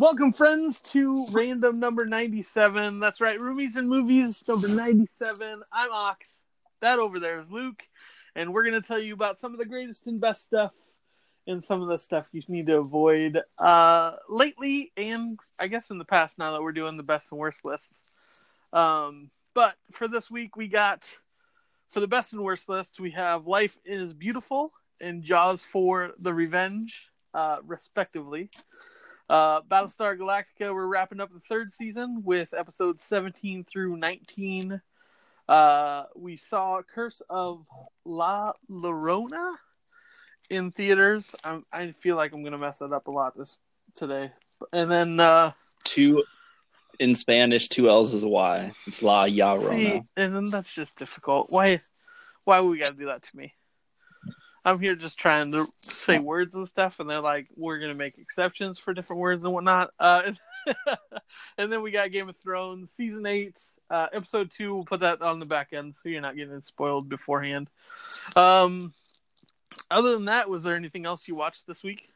Welcome, friends, to random number 97. That's right, Roomies and Movies number 97. I'm Ox. That over there is Luke. And we're going to tell you about some of the greatest and best stuff and some of the stuff you need to avoid uh, lately and I guess in the past now that we're doing the best and worst list. Um, but for this week, we got for the best and worst list, we have Life is Beautiful and Jaws for the Revenge, uh, respectively. Uh, Battlestar Galactica, we're wrapping up the third season with episodes 17 through 19. Uh, we saw Curse of La Llorona in theaters. I'm, I feel like I'm going to mess it up a lot this today. And then uh, two in Spanish, two L's is a Y. It's La Llorona. see, and then that's just difficult. Why? Why would we got to do that to me? I'm here just trying to say words and stuff, and they're like, "We're gonna make exceptions for different words and whatnot." Uh, and then we got Game of Thrones season eight, uh, episode two. We'll put that on the back end, so you're not getting it spoiled beforehand. Um, other than that, was there anything else you watched this week?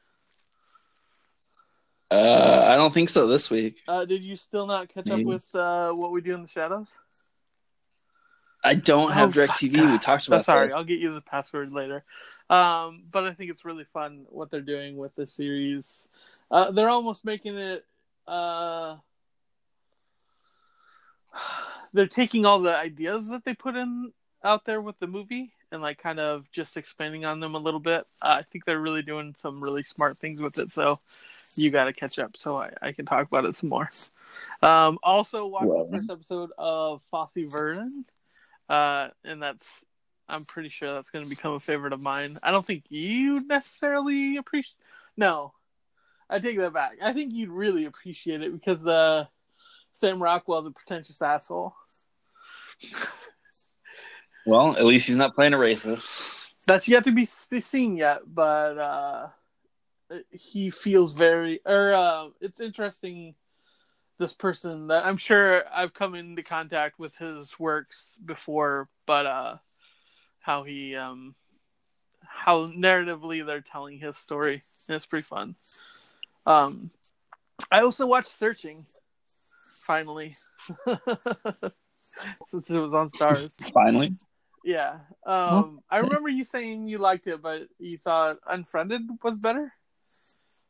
Uh, I don't think so this week. Uh, did you still not catch up with uh, what we do in the shadows? I don't have Oh, Direct TV. We talked about sorry, that. I'll get you the password later. Um, but I think it's really fun what they're doing with the series. Uh, they're almost making it. Uh, they're taking all the ideas that they put in out there with the movie and like kind of just expanding on them a little bit. Uh, I think they're really doing some really smart things with it. So you got to catch up so I, I can talk about it some more. Um, also, watch Well. the first episode of Fosse Verdon uh, and that's I'm pretty sure that's going to become a favorite of mine. I don't think you necessarily appreciate. No, I take that back. I think you'd really appreciate it because uh, Sam Rockwell's a pretentious asshole. Well, at least he's not playing a racist. That's yet to be, be seen yet, but uh, he feels very. Or uh, it's interesting. This person that I'm sure I've come into contact with his works before, but uh, how he um, how narratively they're telling his story, and it's pretty fun. Um, I also watched Searching. Finally, since it was on Starz. Finally. Yeah. Um, I remember you saying you liked it, but you thought Unfriended was better.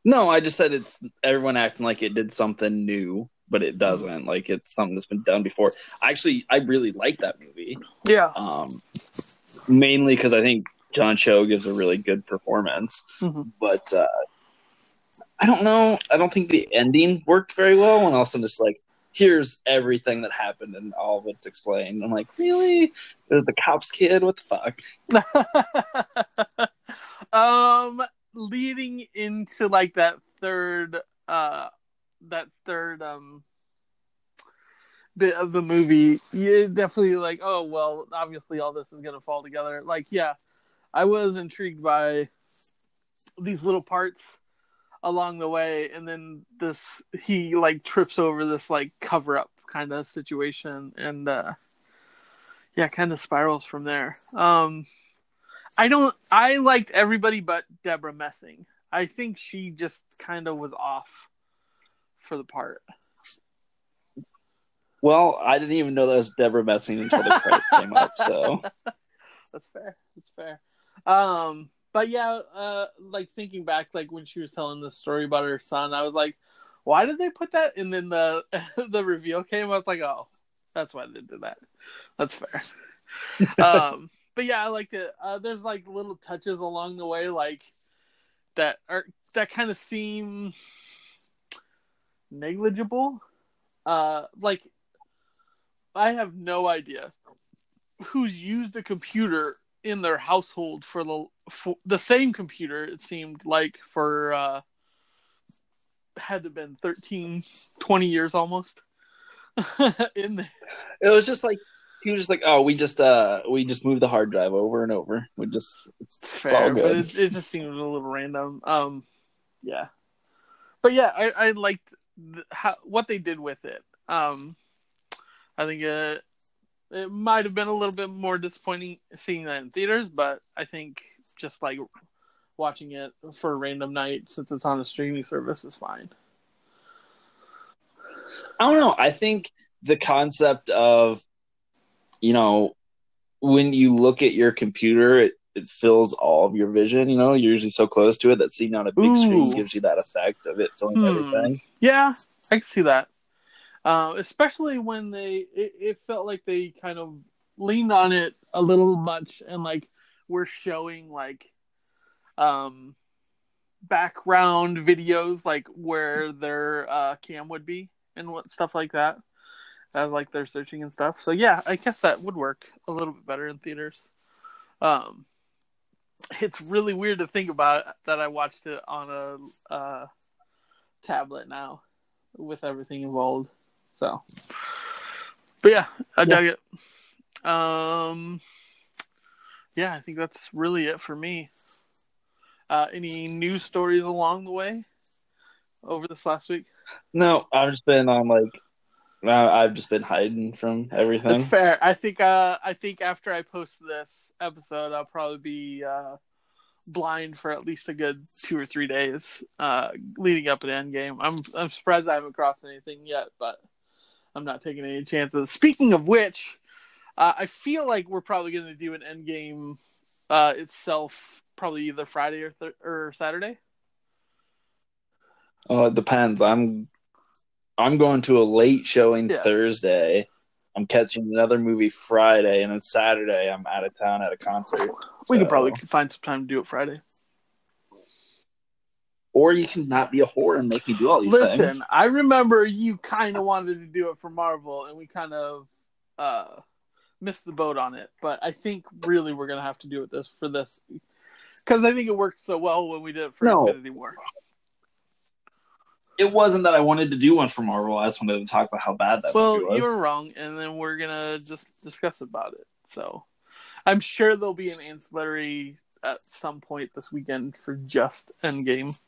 No, I just said it's everyone acting like it did something new, but it doesn't. Like it's something that's been done before. Actually, I really like that movie. Yeah. Um, mainly because I think John Cho gives a really good performance. Mhm. But uh, I don't know. I don't think the ending worked very well. And also just like, here's everything that happened and all of it's explained. I'm like, really? The cop's kid? What the fuck? um, leading into like that third, uh, that third um bit of the movie, you definitely like, oh well, obviously all this is gonna fall together. Like, yeah, I was intrigued by these little parts along the way, and then this he like trips over this like cover up kind of situation, and uh yeah, kind of spirals from there. Um, I don't. I liked everybody but Debra Messing. I think she just kind of was off for the part. Well, I didn't even know that was Debra Messing until the credits came up. So That's fair. That's fair. Um, but yeah, uh, like thinking back, like when she was telling the story about her son, I was like, why did they put that? And then the the reveal came. I was like, oh, that's why they did that. That's fair. um, but yeah, I liked it. Uh, there's like little touches along the way, like that are that kind of seem negligible. Uh, like I have no idea who's used a computer in their household for the for the same computer. It seemed like for uh, had to been 13, 20 years almost. in there. it was just like he was just like, oh, we just uh we just moved the hard drive over and over. We just it's, it's all fair, good. it, it just seemed a little random. Um, yeah, but yeah, I, I liked how what they did with it. Um, I think it it might have been a little bit more disappointing seeing that in theaters, but I think just like watching it for a random night since it's on a streaming service is fine. I don't know. I think the concept of, you know, when you look at your computer, it, it fills all of your vision. You know, you're usually so close to it that seeing on a big screen Ooh. gives you that effect of it filling Hmm. everything. Yeah, I can see that. Uh, especially when they, it, it felt like they kind of leaned on it a little much, and like we're showing like, um, background videos like where their uh, cam would be and what stuff like that, as like they're searching and stuff. So yeah, I guess that would work a little bit better in theaters. Um, it's really weird to think about that I watched it on a uh, tablet now with everything involved. So, but yeah, I dug it. Um, yeah, I think that's really it for me. Uh, any news stories along the way over this last week? No, I've just been on like, I've just been hiding from everything. That's fair. I think. Uh, I think after I post this episode, I'll probably be uh, blind for at least a good two or three days uh, leading up to the end game. I'm I'm surprised I haven't crossed anything yet, but I'm not taking any chances. Speaking of which, uh, I feel like we're probably going to do an end game uh, itself, probably either Friday or th- or Saturday. Oh, it depends. I'm I'm going to a late showing Yeah. Thursday. I'm catching another movie Friday, and then Saturday I'm out of town at a concert. We So- could probably find some time to do it Friday. or you can not be a whore and make me do all these Listen, things. I remember you kind of wanted to do it for Marvel, and we kind of uh, missed the boat on it. But I think really we're gonna have to do it this for this because I think it worked so well when we did it for No. Infinity War. It wasn't that I wanted to do one for Marvel. I just wanted to talk about how bad that was. Well, was. you were wrong, and then we're gonna just discuss about it. So I'm sure there'll be an ancillary at some point this weekend for just Endgame.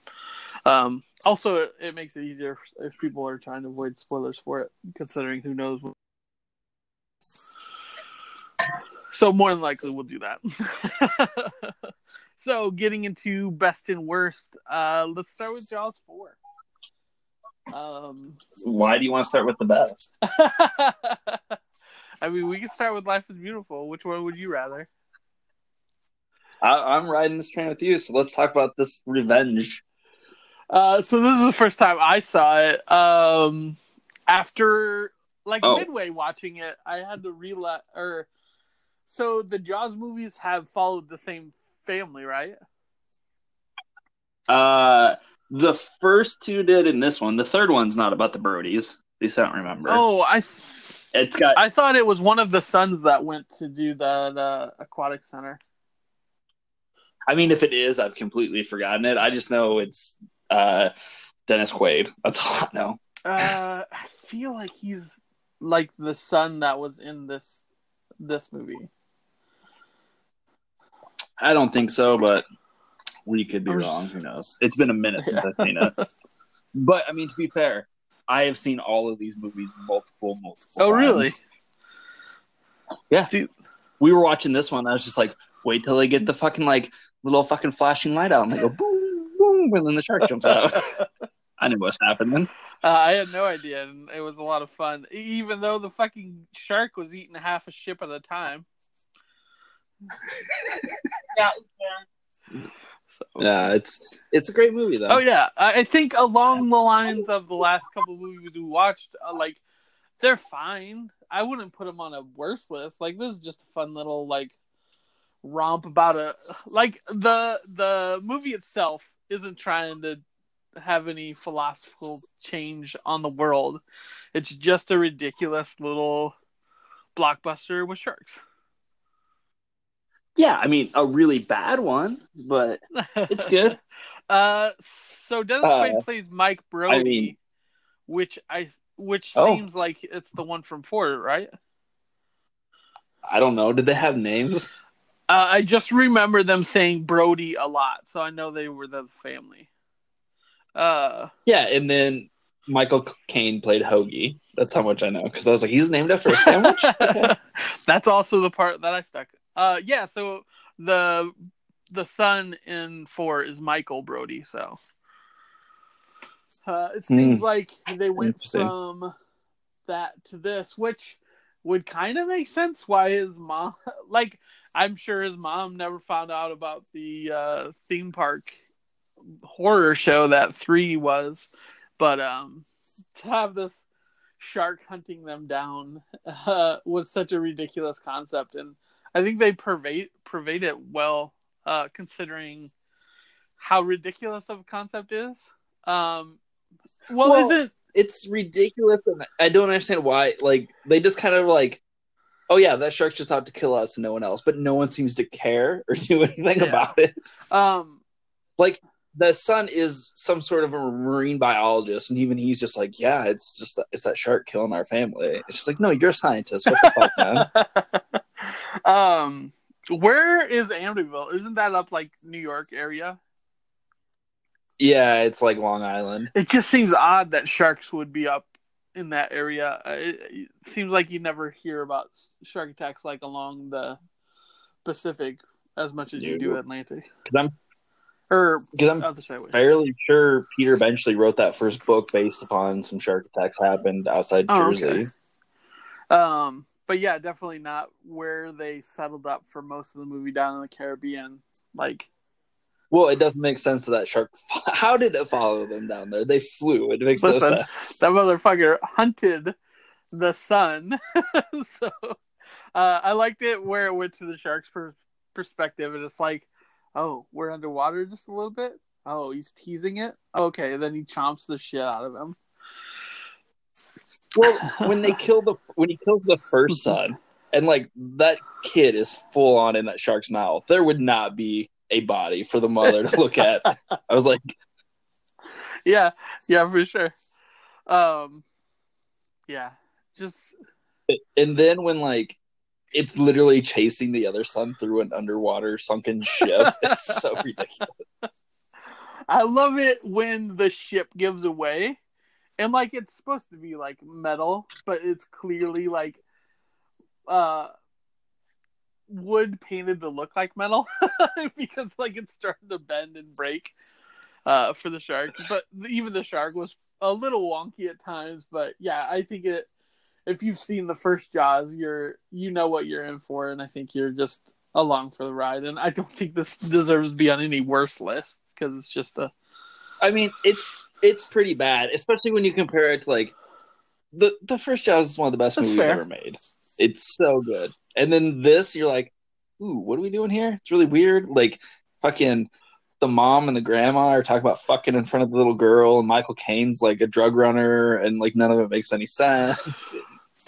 Um, also, it, it makes it easier if people are trying to avoid spoilers for it, considering who knows. What... So more than likely, we'll do that. so, getting into best and worst, uh, let's start with Jaws four. Um, Why do you want to start with the best? I mean, we can start with Life is Beautiful. Which one would you rather? I, I'm riding this train with you, so let's talk about this revenge. Uh, so this is the first time I saw it. Um, after like Oh. midway watching it, I had to realize, or so the Jaws movies have followed the same family, right? Uh, the first two did in this one. The third one's not about the Brodies. At least I don't remember. Oh, I It's got I thought it was one of the sons that went to do that uh, aquatic center. I mean, if it is, I've completely forgotten it. I just know it's uh, Dennis Quaid. That's all I know. Uh, I feel like he's like the son that was in this this movie. I don't think so, but we could be I'm wrong. just- Who knows? It's been a minute since I've seen it. But I mean, to be fair, I have seen all of these movies multiple, multiple. Oh, times. really? Yeah. Dude. We were watching this one. I was just like, wait till they get the fucking like little fucking flashing light out, and they go boom, boom, and then the shark jumps out. I knew what's happening. Uh, I had no idea, and it was a lot of fun. Even though the fucking shark was eating half a ship at a time. So- Yeah, it's it's a great movie though. Oh yeah, I I think along the lines of the last couple movies we watched, uh, like they're fine. I wouldn't put them on a worse list. Like this is just a fun little like romp about a like the the movie itself isn't trying to have any philosophical change on the world. It's just a ridiculous little blockbuster with sharks. Yeah, I mean a really bad one, but it's good. Uh, so Dennis Uh, Quaid plays Mike Brody, mean- which I which Oh. seems like it's the one from Ford, right? I don't know. Did they have names? Uh, I just remember them saying Brody a lot, so I know they were the family. Uh, Yeah, and then Michael Caine played Hoagie. That's how much I know because I was like, he's named after a sandwich. Okay. that's also the part that I stuck. Uh, yeah, so the the son in four is Michael Brody, so uh, it seems Hmm. like they went from that to this, which would kind of make sense why his mom, like, I'm sure his mom never found out about the uh, theme park horror show that three was, but um, to have this shark hunting them down uh, was such a ridiculous concept, and I think they pervade pervade it well, uh, considering how ridiculous of a concept is. Um, well, Well, isn't It's ridiculous, and I don't understand why. Like they just kind of like, oh yeah, that shark's just out to kill us and no one else, but no one seems to care or do anything Yeah. about it. um, the son is some sort of a marine biologist, and even he's just like, yeah, it's just it's that shark killing our family. It's just like, no, you're a scientist. What the fuck, man? um, where is Amityville? Isn't that up like New York area? Yeah, it's like Long Island. It just seems odd that sharks would be up in that area. Uh, It, it seems like you never hear about shark attacks like along the Pacific as much as you do Atlantic Because I'm or because I'm fairly sure Peter eventually wrote that first book based upon some shark attacks happened outside Oh, Jersey. okay. Um, but yeah, definitely not where they settled up for most of the movie down in the Caribbean. Like, Well, it doesn't make sense that that shark. How did it follow them down there? They flew. It makes no sense. that motherfucker hunted the son. so uh, I liked it where it went to the shark's per- perspective, and it's like, oh, we're underwater just a little bit. Oh, he's teasing it. Okay, then he chomps the shit out of him. Well, when they kill the when he kills the first son, and like that kid is full on in that shark's mouth, there would not be a body for the mother to look at. I was like, Yeah, yeah, for sure. Um, yeah, just and then when like it's literally chasing the other son through an underwater sunken ship, it's so ridiculous. I love it when the ship gives away. And like it's supposed to be like metal, but it's clearly like uh wood painted to look like metal because like it's starting to bend and break uh for the shark. But even the shark was a little wonky at times, but yeah, I think it if you've seen the first Jaws, you're you know what you're in for and I think you're just along for the ride and I don't think this deserves to be on any worse list because it's just a I mean, it's it's pretty bad, especially when you compare it to like the the first Jaws is one of the best That's movies fair. ever made. It's so good, and then this, you're like, ooh, what are we doing here? It's really weird. Like, fucking the mom and the grandma are talking about fucking in front of the little girl, and Michael Caine's like a drug runner, and like none of it makes any sense.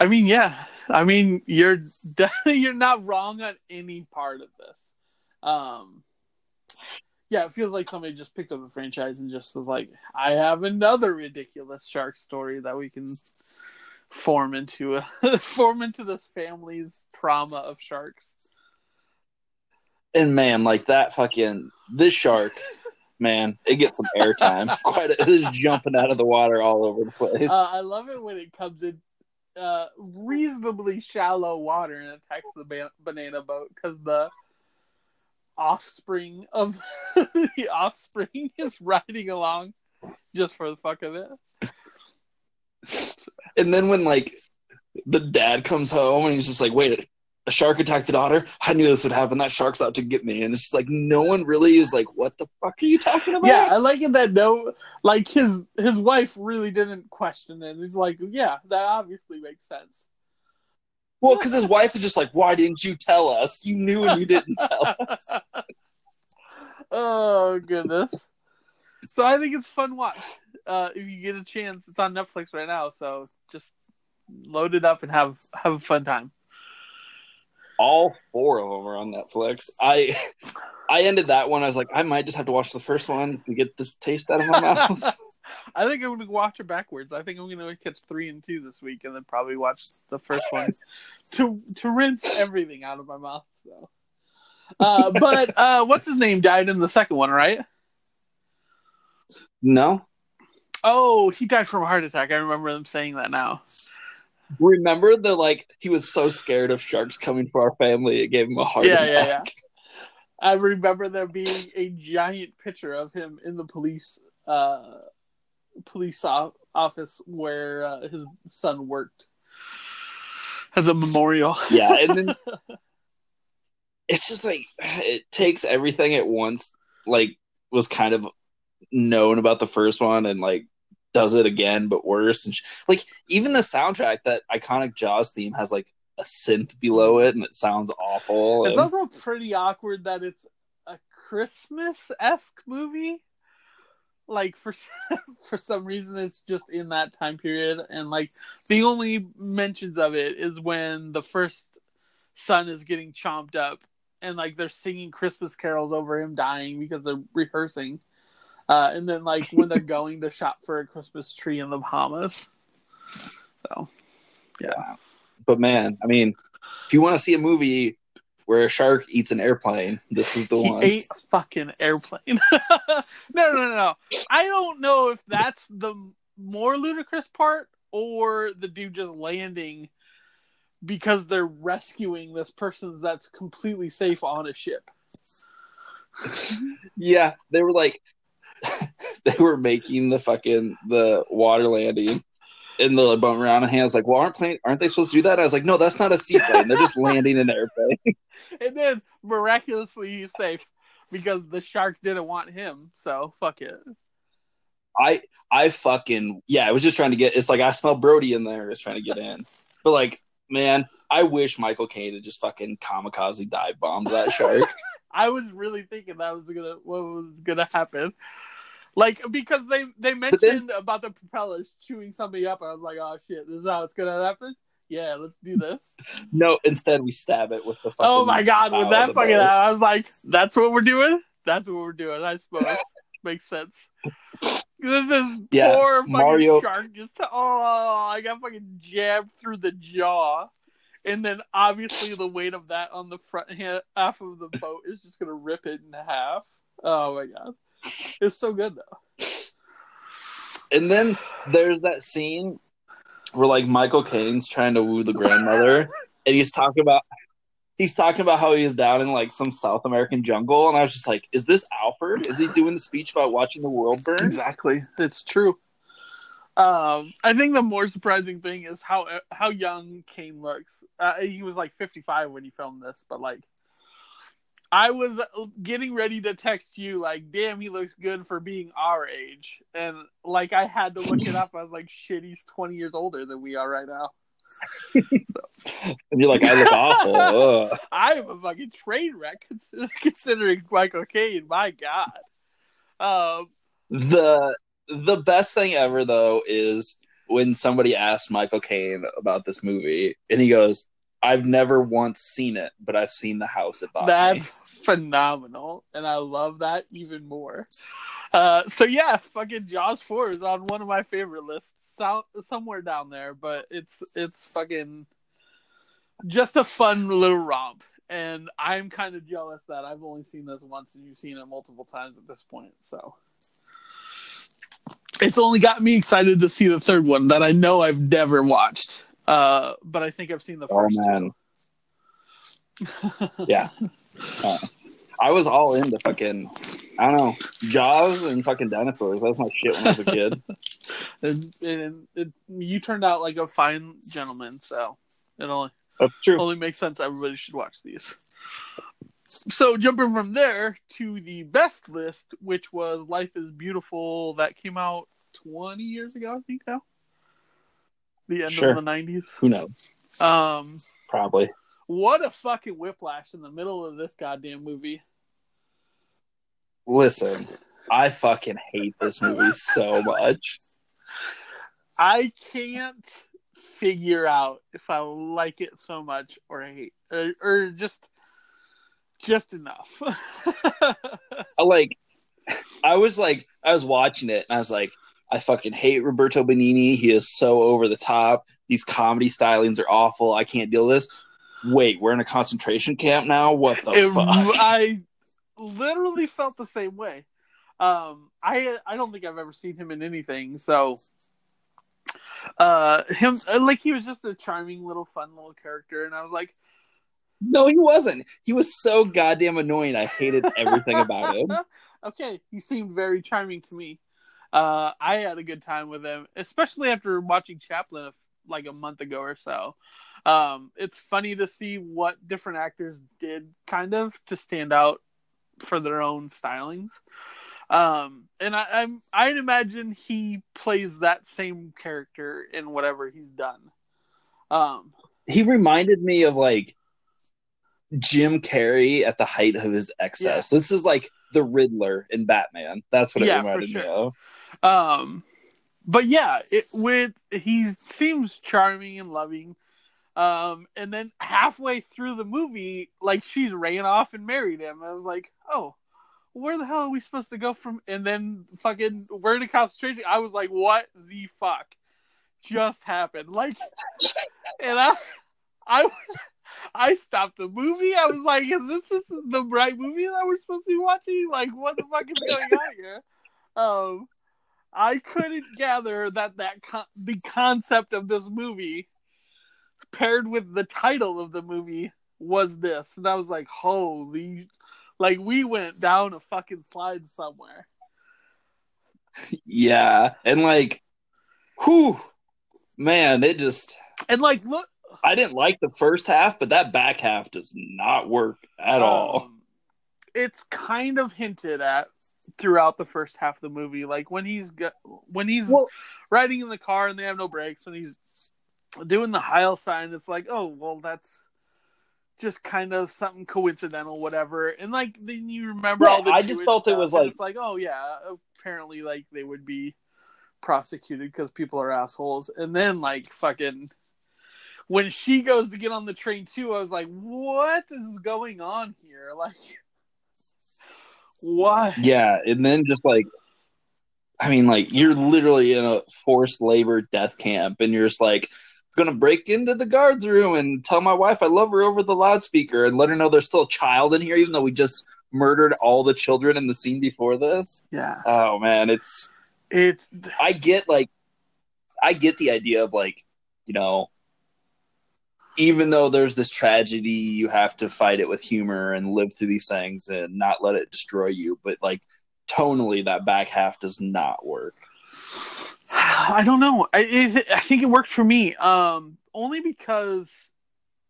I mean, yeah. I mean, you're you're not wrong on any part of this. Um, yeah, it feels like somebody just picked up a franchise and just was like, I have another ridiculous shark story that we can form into a form into this family's trauma of sharks. and man, like that fucking this shark. Man, it gets some airtime. Quite a, it is jumping out of the water all over the place. Uh, I love it when it comes in uh, reasonably shallow water and attacks the ba- banana boat because the offspring of the offspring is riding along just for the fuck of it. And then when like the dad comes home and he's just like, "Wait, a shark attacked the daughter. I knew this would happen. That shark's out to get me." And it's just like no one really is like, "What the fuck are you talking about?" Yeah, I like it that no, like his his wife really didn't question it. It's like, yeah, that obviously makes sense. Well, because his wife is just like, "Why didn't you tell us? You knew and you didn't tell us." oh goodness! So I think it's a fun watch. Uh, if you get a chance, it's on Netflix right now. So just load it up and have have a fun time. All four of them are on Netflix. I I ended that one. I was like, I might just have to watch the first one to get this taste out of my mouth. I think I'm gonna watch it backwards. I think I'm gonna catch three and two this week, and then probably watch the first one to to rinse everything out of my mouth. So, uh, but uh, what's his name died in the second one, right? no, Oh, he died from a heart attack. I remember them saying that now. remember the like he was so scared of sharks coming for our family, it gave him a heart Yeah, attack. yeah, yeah. I remember there being a giant picture of him in the police uh, police office where uh, his son worked as a memorial. Yeah, and then it's just like it takes everything at once. Like was kind of known about the first one, and like does it again but worse. And sh- like even the soundtrack, that iconic Jaws theme has like a synth below it, and it sounds awful. It's and- also pretty awkward that it's a Christmas esque movie. Like for for some reason, it's just in that time period, and like the only mentions of it is when the first son is getting chomped up, and like they're singing Christmas carols over him dying because they're rehearsing, uh, and then like when they're going to shop for a Christmas tree in the Bahamas. So Yeah. But man, I mean, if you want to see a movie where a shark eats an airplane, this is the he one. ate a fucking airplane. no, no, no, no. I don't know if that's the more ludicrous part or the dude just landing because they're rescuing this person that's completely safe on a ship. yeah, they were like, they were making the fucking the water landing. And the bum around and hands like, well, aren't plane aren't they supposed to do that? I was like, no, that's not a seaplane. They're just landing an airplane. And then miraculously he's safe because the shark didn't want him. So fuck it. I I fucking yeah, I was just trying to get. It's like I smell Brody in there. Just trying to get in. But like, man, I wish Michael Caine had just fucking kamikaze dive bombed that shark. I was really thinking that was gonna what was gonna happen. Like because they they But then- mentioned about the propellers chewing somebody up, I was like, oh shit, this is how it's gonna happen. Yeah, let's do this. no, instead we stab it with the oh fucking. oh my god, with that fucking, boat. I was like, that's what we're doing. That's what we're doing. I suppose makes sense. This is Yeah, poor fucking Mario- shark just oh, I got fucking jabbed through the jaw. And then obviously the weight of that on the front ha- half of the boat is just gonna rip it in half. Oh my god, it's so good though. And then there's that scene where like Michael Caine's trying to woo the grandmother, and he's talking about he's talking about how he is down in like some South American jungle, and I was just like, is this Alfred? Is he doing the speech about watching the world burn? Exactly, it's true. Um, I think the more surprising thing is how how young Caine looks. Uh, he was like 55 when he filmed this, but like, I was getting ready to text you like, "Damn, he looks good for being our age," and like I had to look it up. I was like, "Shit, he's 20 years older than we are right now." And you're like, I look awful. I am a fucking train wreck considering Michael Caine. My God. Um, The the best thing ever though is when somebody asked Michael Caine about this movie, and he goes, "I've never once seen it, but I've seen the house it bought me." That's phenomenal, and I love that even more. Uh, so yeah, fucking Jaws Four is on one of my favorite lists, so, somewhere down there. But it's it's fucking just a fun little romp, and I'm kind of jealous that I've only seen this once and you've seen it multiple times at this point. So it's only got me excited to see the third one that I know I've never watched. Uh, but I think I've seen the Oh first man, yeah. Uh, I was all into fucking, I don't know, Jaws and fucking dinosaurs. That was my shit when I was a kid. and, and it, you turned out like a fine gentleman, so it only That's true. only makes sense. Everybody should watch these. So jumping from there to the best list, which was "Life Is Beautiful," that came out twenty years ago, I think now. The end Sure. of the nineties. Who knows? Um, Probably. what a fucking whiplash in the middle of this goddamn movie. Listen, I fucking hate this movie so much. I can't figure out if I like it so much or hate or, or just just enough. I like, I was like, I was watching it and I was like, I fucking hate Roberto Benigni. He is so over the top. These comedy stylings are awful. I can't deal with this. Wait, we're in a concentration camp now? What the It- fuck? I literally felt the same way. Um, I I don't think I've ever seen him in anything. So, uh, him like he was just a charming little fun little character, and I was like, No, he wasn't. He was so goddamn annoying. I hated everything about him. okay, he seemed very charming to me. Uh, I had a good time with him, especially after watching Chaplin like a month ago or so. Um, it's funny to see what different actors did kind of to stand out for their own stylings. Um, and I, I'm I'd imagine he plays that same character in whatever he's done. Um, he reminded me of like Jim Carrey at the height of his excess. Yeah. This is like the Riddler in Batman. That's what it yeah, reminded sure. me of. Um, but yeah, it with he seems charming and loving. Um, and then halfway through the movie, like she's ran off and married him. I was like, oh, where the hell are we supposed to go from? And then fucking where to concentration? I was like, what the fuck just happened? Like, and I, I, I stopped the movie. I was like, is this, this is the right movie that we're supposed to be watching? Like, what the fuck is going on here? Um, I couldn't gather that that con- the concept of this movie paired with the title of the movie was this, and I was like, holy like we went down a fucking slide somewhere. Yeah, and like, whew, man, it just and like look. I didn't like the first half, but that back half does not work at um, all. It's kind of hinted at throughout the first half of the movie, like when he's when he's well, riding in the car and they have no brakes, and he's doing the Heil sign. It's like, oh well, that's just kind of something coincidental, whatever. And like then you remember yeah, all the I just felt it was like it's like oh yeah, apparently like they would be prosecuted because people are assholes. And then like fucking when she goes to get on the train too, I was like, what is going on here? Like what? Yeah, and then just like I mean, like you're literally in a forced labor death camp, and you're just like, gonna break into the guards room and tell my wife I love her over the loudspeaker and let her know there's still a child in here, even though we just murdered all the children in the scene before this. Yeah. Oh man, it's it. I get like, I get the idea of like, you know, even though there's this tragedy, you have to fight it with humor and live through these things and not let it destroy you. But like, tonally, that back half does not work. I don't know. I it, I think it worked for me. Um, only because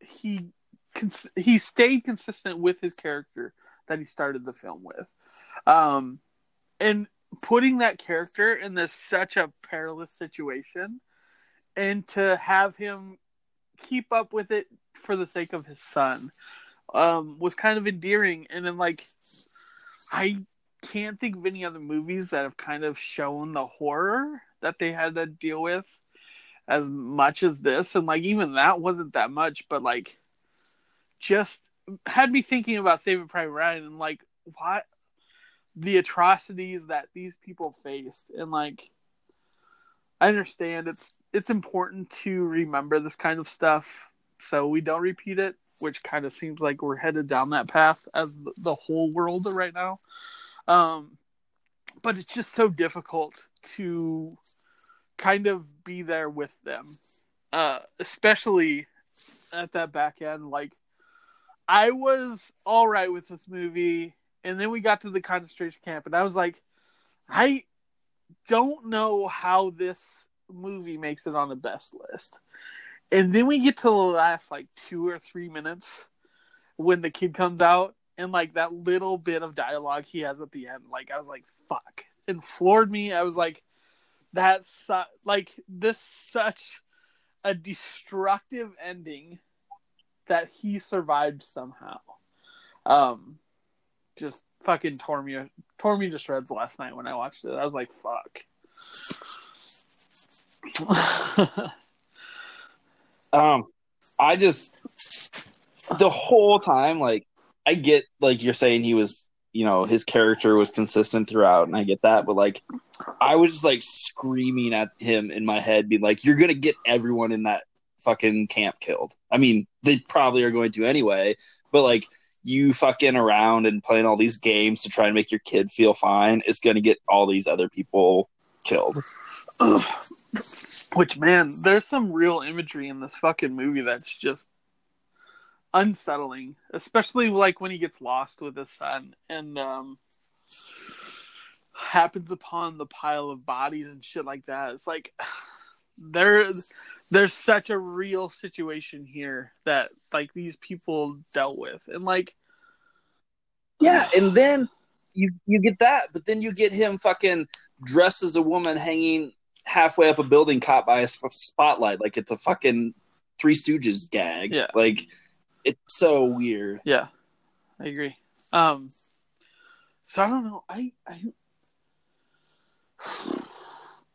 he cons- he stayed consistent with his character that he started the film with, um, and putting that character in this such a perilous situation, and to have him keep up with it for the sake of his son, um, was kind of endearing. And then like, I can't think of any other movies that have kind of shown the horror that they had to deal with as much as this and like even that wasn't that much but like just had me thinking about saving private ryan and like what the atrocities that these people faced and like i understand it's it's important to remember this kind of stuff so we don't repeat it which kind of seems like we're headed down that path as the whole world right now um but it's just so difficult to kind of be there with them, uh, especially at that back end. Like, I was all right with this movie, and then we got to the concentration camp, and I was like, I don't know how this movie makes it on the best list. And then we get to the last like two or three minutes when the kid comes out and like that little bit of dialogue he has at the end, like I was like, fuck. It floored me. I was like, that's like this such a destructive ending that he survived somehow. Um, just fucking tore me tore me to shreds last night when I watched it. I was like, fuck. um, I just the whole time, like, I get like you're saying he was you know his character was consistent throughout, and I get that. But like, I was just like screaming at him in my head, being like, "You're gonna get everyone in that fucking camp killed." I mean, they probably are going to anyway, but like you fucking around and playing all these games to try and make your kid feel fine is going to get all these other people killed. Which man, there's some real imagery in this fucking movie that's just unsettling, especially like when he gets lost with his son. And um, happens upon the pile of bodies and shit like that. It's like there there's such a real situation here that like these people dealt with. And like Yeah, and then you you get that, but then you get him fucking dressed as a woman hanging halfway up a building caught by a spotlight like it's a fucking Three Stooges gag. Yeah. Like it's so weird. Yeah, I agree. Um, so I don't know. I I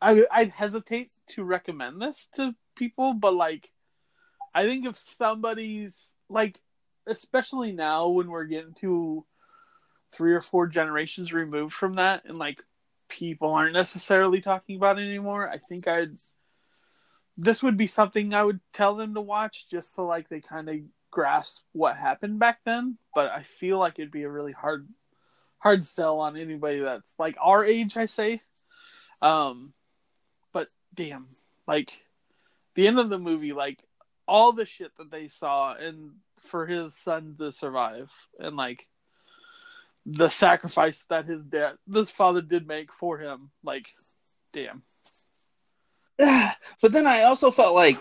I I'd hesitate to recommend this to people, but like, I think if somebody's like, especially now when we're getting to three or four generations removed from that, and like people aren't necessarily talking about anymore, I think I'd. This would be something I would tell them to watch just so like they kind of grasp what happened back then, but I feel like it'd be a really hard hard sell on anybody that's like our age, I say. Um but damn, like the end of the movie, like all the shit that they saw and for his son to survive and like the sacrifice that his dad this father did make for him, like damn. but then I also felt like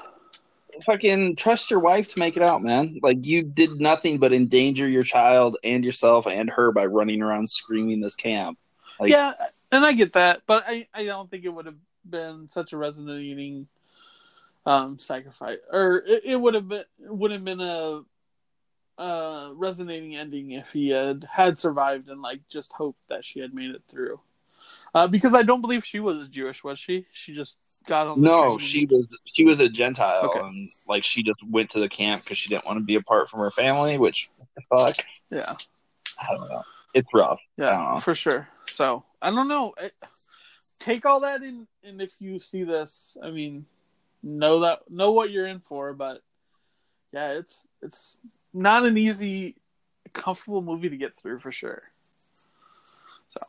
fucking trust your wife to make it out, man. Like you did nothing but endanger your child and yourself and her by running around screaming this camp. Like, yeah, and I get that, but I, I don't think it would have been such a resonating um sacrifice or it, it would have been would have been a uh resonating ending if he had had survived and like just hoped that she had made it through uh because i don't believe she was jewish was she she just got on the no, she was she was a Gentile Okay. and like she just went to the camp because she didn't want to be apart from her family. Which what the fuck, yeah I don't know. It's rough. Yeah for sure so i don't know it, take all that in and if you see this i mean know that know what you're in for but yeah it's it's not an easy comfortable movie to get through for sure. So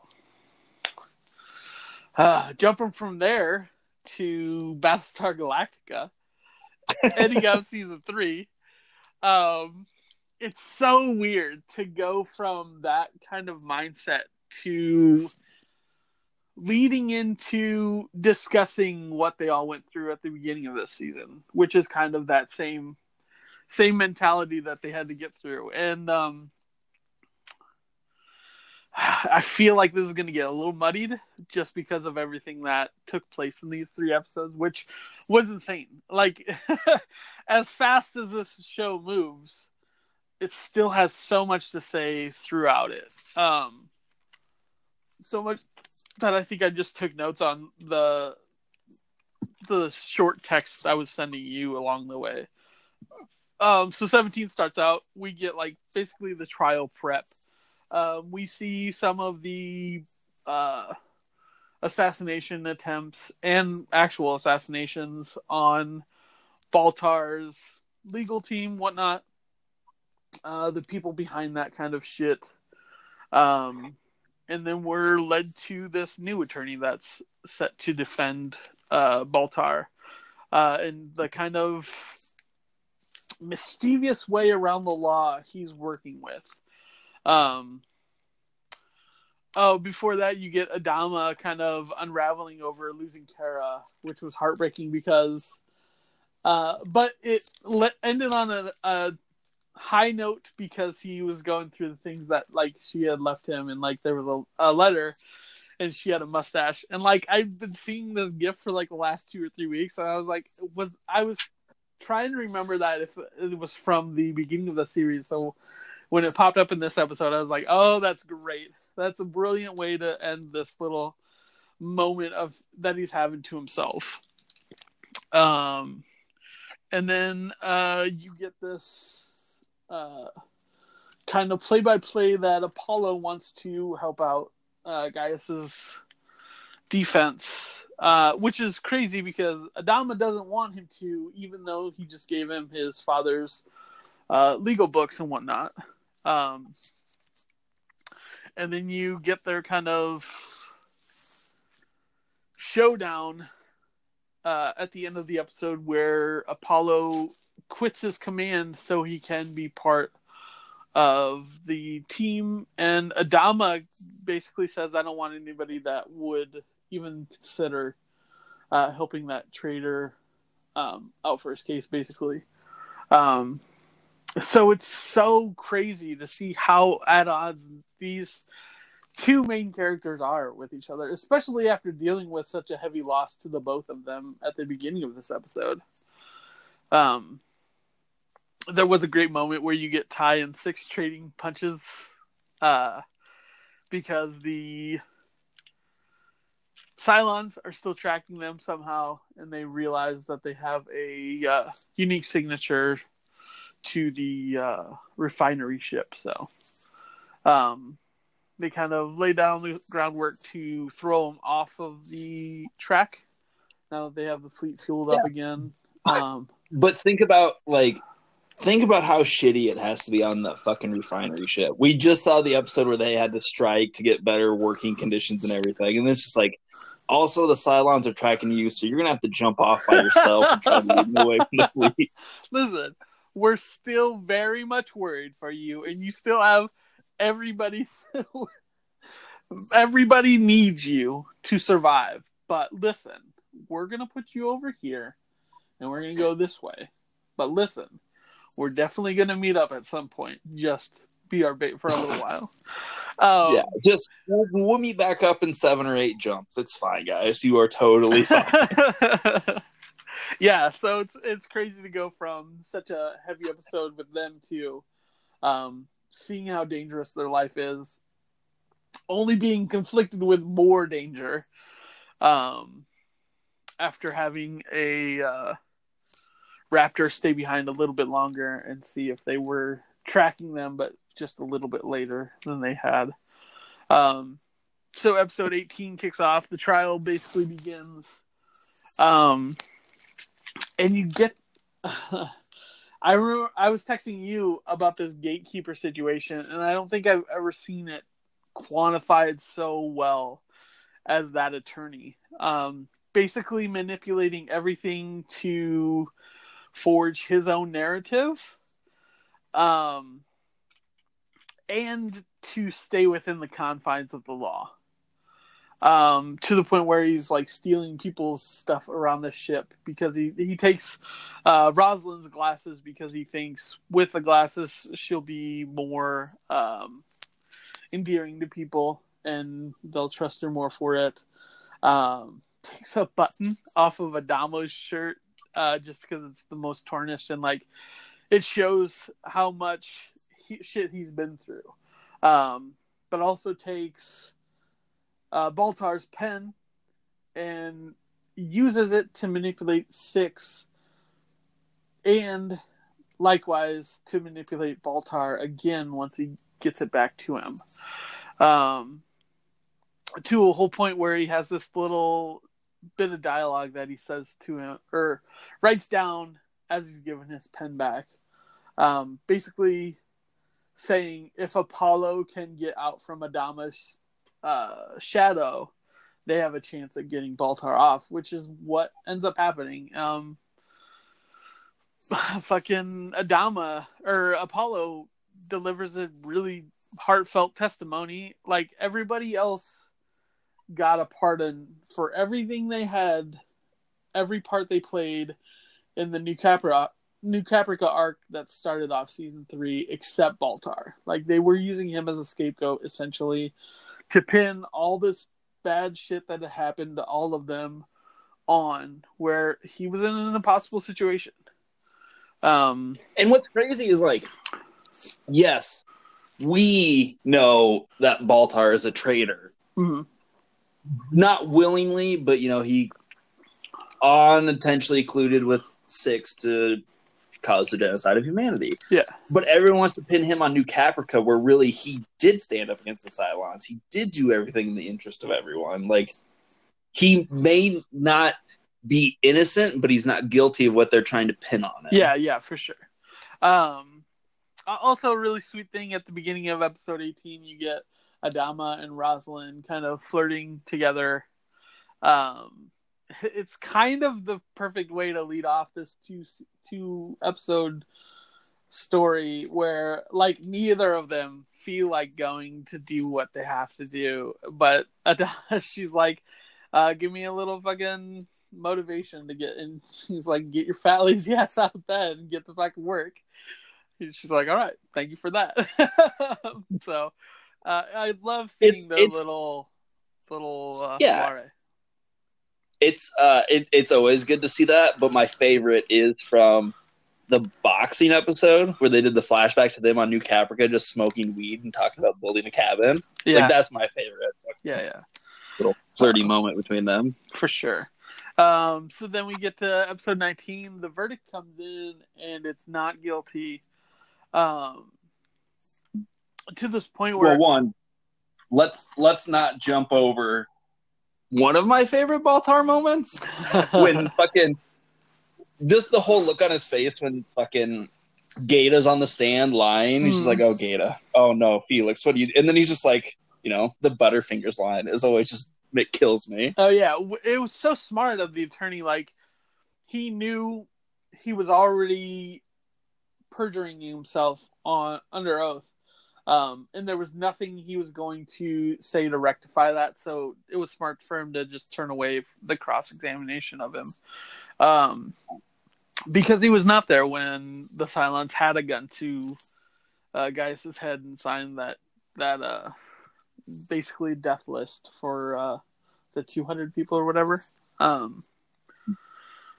uh jumping from there to battlestar galactica ending up season three um it's so weird to go from that kind of mindset to leading into discussing what they all went through at the beginning of this season, which is kind of that same same mentality that they had to get through. And um I feel like this is going to get a little muddied just because of everything that took place in these three episodes, which was insane. Like, as fast as this show moves, it still has so much to say throughout it. Um, so much that I think I just took notes on the the short text I was sending you along the way. Um, so 17 starts out. We get like basically the trial prep. Um, we see some of the uh, assassination attempts and actual assassinations on Baltar's legal team, whatnot. Uh, the people behind that kind of shit. Um, and then we're led to this new attorney that's set to defend uh, Baltar, uh, and the kind of mischievous way around the law he's working with. Um, oh, before that, you get Adama kind of unraveling over losing Kara, which was heartbreaking because, uh, but it le- ended on a, a high note because he was going through the things that like she had left him, and like there was a, a letter. And she had a mustache, and like I've been seeing this gift for like the last two or three weeks, and I was like, was I was trying to remember that if it was from the beginning of the series. So when it popped up in this episode, I was like, "Oh, that's great! That's a brilliant way to end this little moment of that he's having to himself." Um, and then uh, you get this uh, kind of play-by-play that Apollo wants to help out uh, Gaius's defense uh, which is crazy because Adama doesn't want him to, even though he just gave him his father's uh, legal books and whatnot. Um, and then you get their kind of showdown uh, at the end of the episode where Apollo quits his command so he can be part of the team, and Adama basically says, "I don't want anybody that would even consider uh, helping that traitor um, out for his case." Basically, um, so it's so crazy to see how at odds these two main characters are with each other, especially after dealing with such a heavy loss to the both of them at the beginning of this episode. Um, there was a great moment where you get Tigh and Six trading punches, uh, because the Cylons are still tracking them somehow, and they realize that they have a uh, unique signature to the uh, refinery ship. So, um, they kind of lay down the groundwork to throw them off of the track. Now that they have the fleet fueled yeah. up again. Um, but think about like think about how shitty it has to be on the fucking refinery ship. We just saw the episode where they had to strike to get better working conditions and everything, and it's just like. Also, the Cylons are tracking you, so you're gonna have to jump off by yourself and try to get away from the fleet. Listen, we're still very much worried for you, and you still have everybody everybody needs you to survive. But listen, we're gonna put you over here and we're gonna go this way. But listen, we're definitely gonna meet up at some point. Just be our bait for a little while. Um, yeah, just we'll, we'll meet back up in seven or eight jumps. It's fine, guys. You are totally fine. yeah, so it's it's crazy to go from such a heavy episode with them to um, seeing how dangerous their life is, only being conflicted with more danger um, after having a uh, raptor stay behind a little bit longer and see if they were tracking them, but just a little bit later than they had. Um, so episode 18 kicks off. The trial basically begins. Um, and you get. I remember I was texting you about this gatekeeper situation, and I don't think I've ever seen it quantified so well as that attorney. Um, basically, manipulating everything to forge his own narrative, um, and to stay within the confines of the law um, to the point where he's like stealing people's stuff around the ship because he he takes uh, Rosalind's glasses because he thinks with the glasses she'll be more um, endearing to people and they'll trust her more for it. Um, takes a button off of Adama's shirt uh, just because it's the most tarnished and like it shows how much he, shit he's been through. Um, but also takes uh, Baltar's pen and uses it to manipulate Six, and likewise to manipulate Baltar again once he gets it back to him. Um, to a whole point where he has this little bit of dialogue that he says to him or writes down as he's giving his pen back. Um, basically saying if Apollo can get out from Adama's uh, Shadow, they have a chance at getting Baltar off, which is what ends up happening. Um, fucking Adama or Apollo delivers a really heartfelt testimony. Like everybody else got a pardon for everything they had, every part they played in the New Capra New Caprica arc that started off season three, except Baltar. Like they were using him as a scapegoat essentially to pin all this bad shit that had happened to all of them on where he was in an impossible situation. Um, and what's crazy is like, yes, we know that Baltar is a traitor. Mm-hmm. Not willingly, but you know, he unintentionally colluded with Six to caused the genocide of humanity. Yeah. But everyone wants to pin him on New Caprica, where really he did stand up against the Cylons. He did do everything in the interest of everyone. Like, he may not be innocent, but he's not guilty of what they're trying to pin on him. Yeah, yeah, for sure. Um, also, a really sweet thing at the beginning of episode 18, you get Adama and Rosalind kind of flirting together. Um, it's kind of the perfect way to lead off this two two episode story where like neither of them feel like going to do what they have to do, but Adama, she's like, uh, "Give me a little fucking motivation to get." And she's like, "Get your fat lazy ass out of bed and get the fucking work." She's like, "All right, thank you for that." so, uh, I love seeing It's- the it's- little, little uh, Yeah. soiree. It's uh it, it's always good to see that but my favorite is from the boxing episode where they did the flashback to them on new caprica just smoking weed and talking about building a cabin Yeah, like that's my favorite yeah, yeah. little flirty moment between them for sure. Um, so then we get to episode 19. The verdict comes in, and it's not guilty. Um, to this point where well one let's let's not jump over one of my favorite baltar moments when fucking just the whole look on his face when fucking Gaeta's on the stand lying. He's just like, "Oh, mm. Gaeta. Oh no, Felix. What do you?" And then he's just like, you know, the Butterfingers line is always just it kills me. oh yeah, it was so smart of the attorney. Like he knew he was already perjuring himself on under oath. Um, and there was nothing he was going to say to rectify that, so it was smart for him to just turn away the cross examination of him. Um, because he was not there when the Cylons had a gun to uh, Gaius's head and signed that that uh, basically death list for uh, the 200 people or whatever. Um,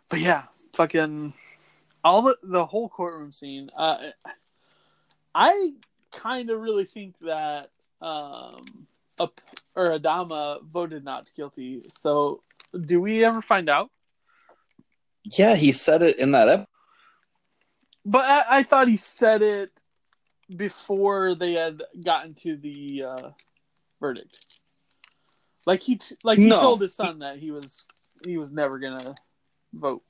but yeah, fucking all the the whole courtroom scene. Uh, I kind of really think that um, a, or Adama voted not guilty. So, do we ever find out? Yeah, he said it in that episode. But I, I thought he said it before they had gotten to the uh, verdict. Like he, t- like he No. told his son that he was he was never gonna vote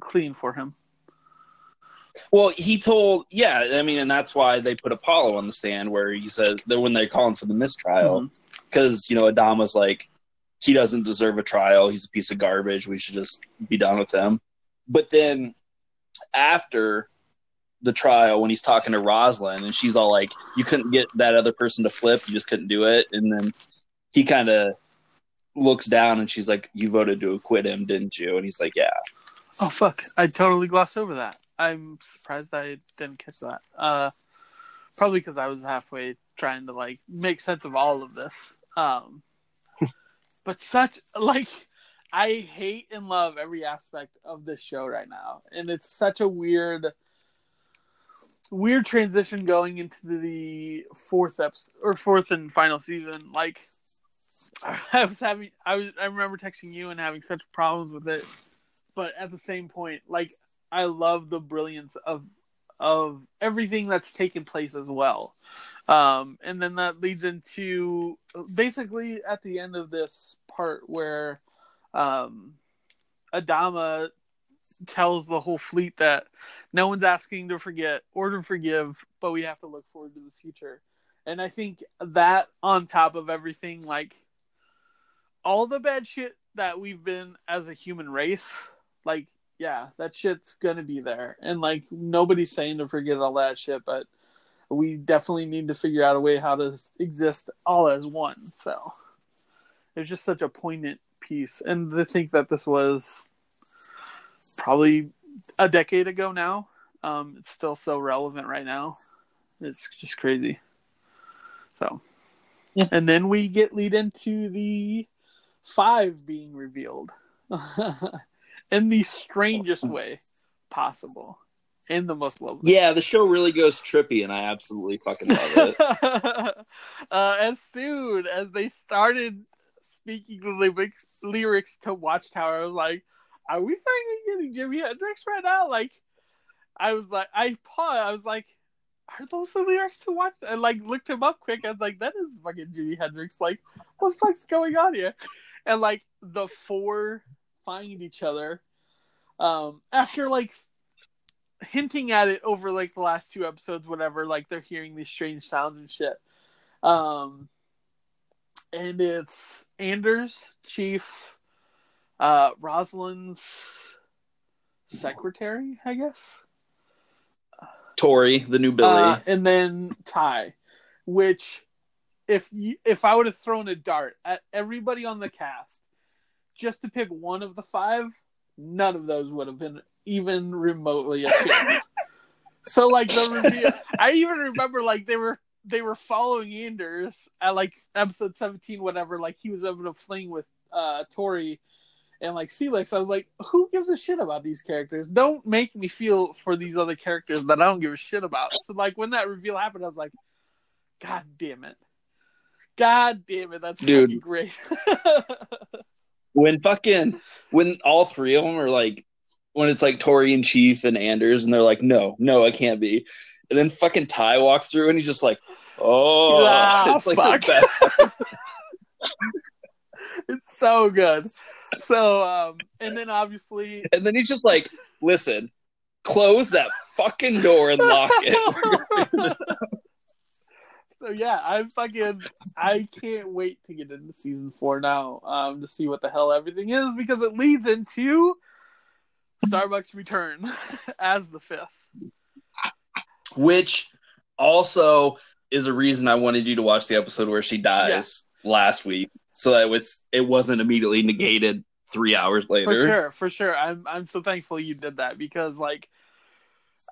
clean for him. Well, he told, yeah, I mean, and that's why they put Apollo on the stand where he said that when they're calling for the mistrial, mm-hmm. because you know Adam was like, he doesn't deserve a trial. He's a piece of garbage. We should just be done with him. But then after the trial, when he's talking to Rosalind, and she's all like, "You couldn't get that other person to flip. You just couldn't do it." And then he kind of looks down, and she's like, "You voted to acquit him, didn't you?" And he's like, "Yeah." Oh fuck! I totally glossed over that. I'm surprised I didn't catch that. Uh, probably because I was halfway trying to like make sense of all of this. Um, but such like I hate and love every aspect of this show right now, and it's such a weird, weird transition going into the fourth episode or fourth and final season. Like I was having, I was, I remember texting you and having such problems with it but at the same point, like I love the brilliance of of everything that's taken place as well. Um, and then that leads into basically at the end of this part where um, Adama tells the whole fleet that no one's asking to forget or to forgive, but we have to look forward to the future. And I think that on top of everything, like all the bad shit that we've been as a human race, like yeah, that shit's gonna be there. And like nobody's saying to forget all that shit, but we definitely need to figure out a way how to exist all as one. So it's just such a poignant piece. And to think that this was probably a decade ago now, um, it's still so relevant right now. It's just crazy. So Yeah. and then we get lead into the five being revealed in the strangest way possible in the most lovely Yeah, the show really goes trippy, and I absolutely fucking love it. uh, as soon as they started speaking the lyrics, lyrics to Watchtower, I was like, "Are we fucking getting Jimi Hendrix right now?" Like, I was like, I paused. I was like, "Are those the lyrics to Watch?" I like looked him up quick. I was like, "That is fucking Jimi Hendrix." Like, what the fuck's going on here? And like the four find each other um, after like hinting at it over like the last two episodes, whatever. Like they're hearing these strange sounds and shit. Um, and it's Anders, Chief, uh, Rosalind's secretary, I guess. Tori, the new Billy. uh, and then Tigh, which if you, if I would have thrown a dart at everybody on the cast just to pick one of the five, none of those would have been even remotely a chance. so like the reveal, I even remember like they were they were following Anders at like episode seventeen, whatever. Like he was having a fling with uh Tori and like Celix. I was like, who gives a shit about these characters? Don't make me feel for these other characters that I don't give a shit about. So like when that reveal happened, I was like, God damn it. God damn it, that's Dude. fucking great. when fucking when all three of them are like when it's like Tori and Chief and Anders and they're like, no, no, I can't be. And then fucking Tigh walks through and he's just like, oh, Ah, it's like fuck. the best. it's so good. So um and then obviously And then he's just like, listen, close that fucking door and lock it. so yeah, I'm fucking I can't wait to get into season four now, um, to see what the hell everything is because it leads into Starbucks return as the fifth. Which also is a reason I wanted you to watch the episode where she dies last week, so that it's it wasn't immediately negated three hours later. For sure, for sure. I'm I'm so thankful you did that because like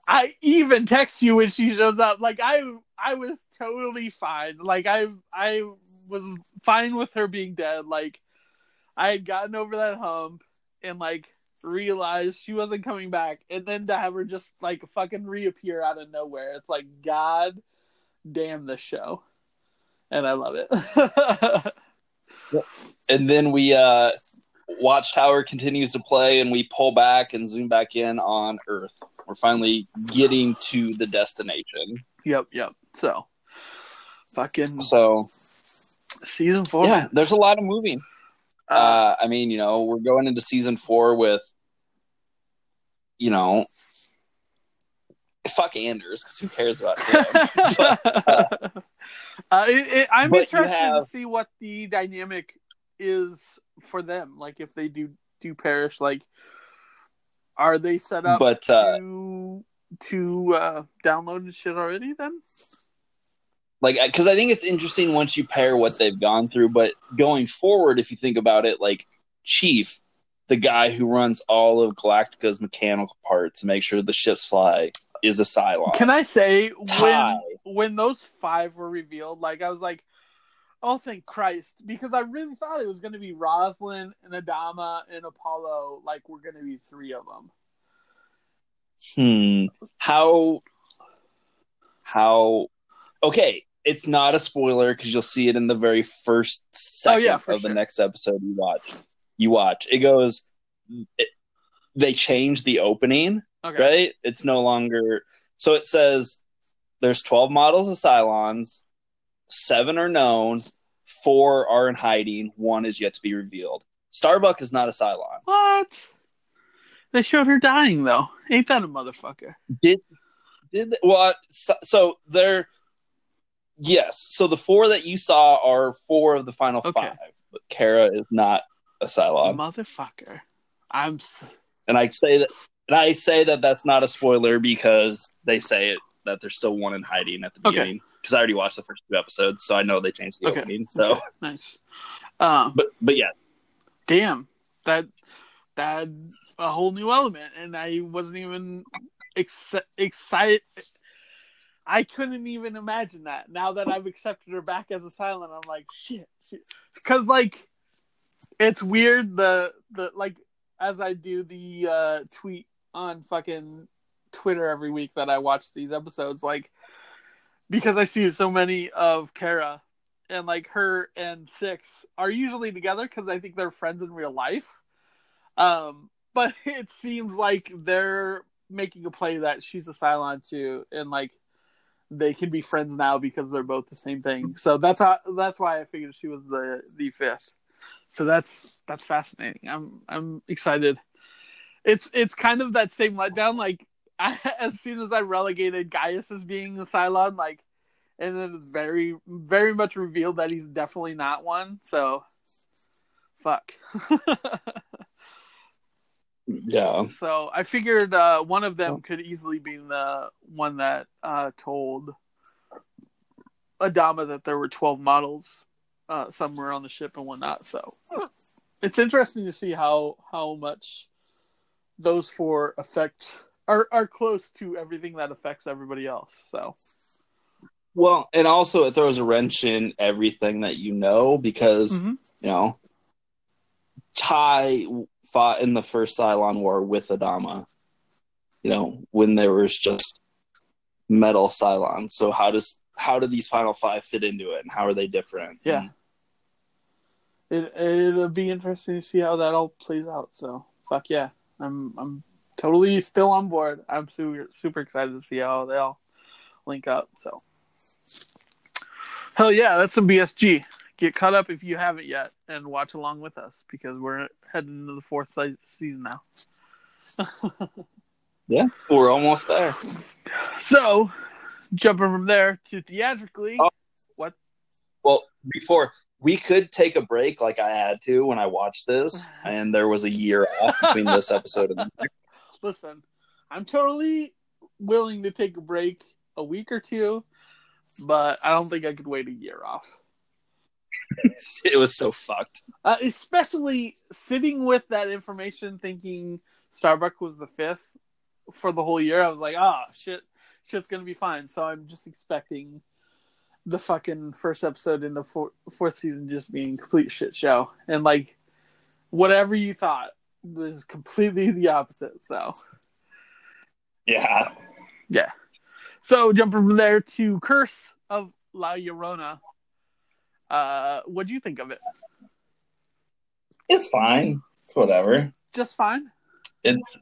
I even text you when she shows up. Like I I was totally fine. Like I I was fine with her being dead. Like I had gotten over that hump and like realized she wasn't coming back and then to have her just like fucking reappear out of nowhere. It's like god damn this show. And I love it. and then we uh watchtower continues to play and we pull back and zoom back in on earth we're finally getting to the destination yep, yep. So fucking so season four. yeah there's a lot of moving Uh, uh i mean you know we're going into season four with you know fuck anders because who cares about him But, uh, it, it, I'm interested to see what the dynamic is for them. Like if they do do perish, like are they set up but uh to to uh, download and shit already? Then like because I think it's interesting once you pair what they've gone through. But going forward, if you think about it, like Chief, the guy who runs all of Galactica's mechanical parts to make sure the ships fly, is a Cylon. can I say Tigh. when when those five were revealed, like I was like. Oh, thank Christ! Because I really thought it was going to be Roslin and Adama and Apollo. Like we're going to be three of them. Hmm. How? How? Okay, it's not a spoiler because you'll see it in the very first second Oh, yeah, of the next episode you watch. You watch. It goes. It, they change the opening. Okay. right? It's no longer so it says there's 12 models of Cylons, seven are known, four are in hiding, one is yet to be revealed. Starbuck is not a Cylon. What? They showed her dying though. Ain't that a motherfucker? Did did they, well? So, so they're yes. So the four that you saw are four of the final Okay. five, but Kara is not a Cylon. motherfucker. I'm. And I say that, and I say that that's not a spoiler because they say it that there's still one in hiding at the Okay. beginning. Because I already watched the first two episodes, so I know they changed the Okay. opening. So, nice. Um, but but yeah, damn that that a whole new element, and I wasn't even ex- excited. I couldn't even imagine that. Now that I've accepted her back as a Cylon, I'm like shit, because like it's weird the the like as I do the uh, tweet on fucking Twitter every week that I watch these episodes, like because I see so many of Kara and like her and Six are usually together because I think they're friends in real life. Um, but it seems like they're making a play that she's a Cylon too, and like they can be friends now because they're both the same thing. So that's how that's why I figured she was the the fifth. So that's that's fascinating. I'm I'm excited. It's it's kind of that same letdown. Like I, as soon as I relegated Gaius as being a Cylon, like, and then it's very very much revealed that he's definitely not one. So, fuck. Yeah. So I figured uh, one of them could easily be the one that uh, told Adama that there were 12 models uh, somewhere on the ship and whatnot. So it's interesting to see how how much those four affect are are close to everything that affects everybody else. So Well, and also it throws a wrench in everything that you know because Mhm. you know Tigh fought in the first Cylon War with Adama. You know when there was just metal Cylons. So how does how do these final five fit into it, and how are they different? Yeah. it it'll be interesting to see how that all plays out. So fuck yeah, I'm I'm totally still on board. I'm super super excited to see how they all link up. So hell yeah, that's some BSG. Get caught up if you haven't yet, and watch along with us because we're heading into the fourth se- season now. yeah, we're almost there. So jumping from there to theatrically, Oh. what? Well, before we could take a break, like I had to when I watched this, uh-huh. and there was a year off between this episode and the next. Listen, I'm totally willing to take a break a week or two, but I don't think I could wait a year off. It was so fucked. Uh, especially sitting with that information, thinking Starbuck was the fifth for the whole year. I was like, ah, shit, shit's gonna be fine. So I'm just expecting the fucking first episode in the four- fourth season just being complete shit show, and like whatever you thought was completely the opposite. So Yeah. yeah. So jumping from there to Curse of La Llorona. Uh, what do you think of it? It's fine. It's whatever. Just fine. It's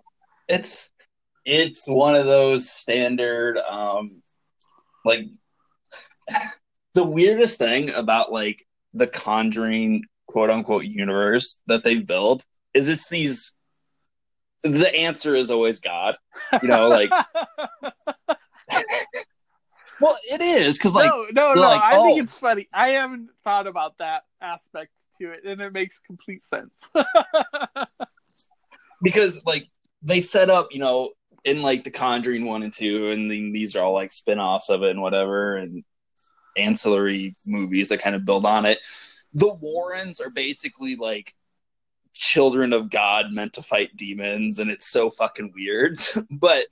it's it's one of those standard um like the weirdest thing about like the conjuring quote unquote universe that they've built is it's these the answer is always God. You know, like well it is because like no, no, no. like, I think oh. it's funny. I haven't thought about that aspect to it, and it makes complete sense. because like they set up, you know, in like the Conjuring one and two, and then these are all like spin-offs of it and whatever, and ancillary movies that kind of build on it. The Warrens are basically like children of God meant to fight demons, and it's so fucking weird. but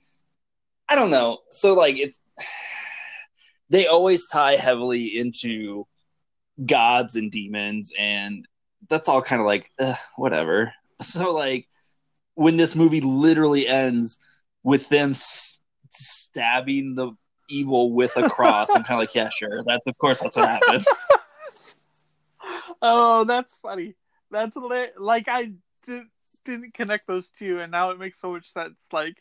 I don't know. So like it's they always tie heavily into gods and demons, and that's all kind of like whatever. So like when this movie literally ends with them s- stabbing the evil with a cross, I'm kind of like, yeah, sure. That's of course that's what happened. oh, that's funny. That's hilarious. like I did, didn't connect those two, and now it makes so much sense. Like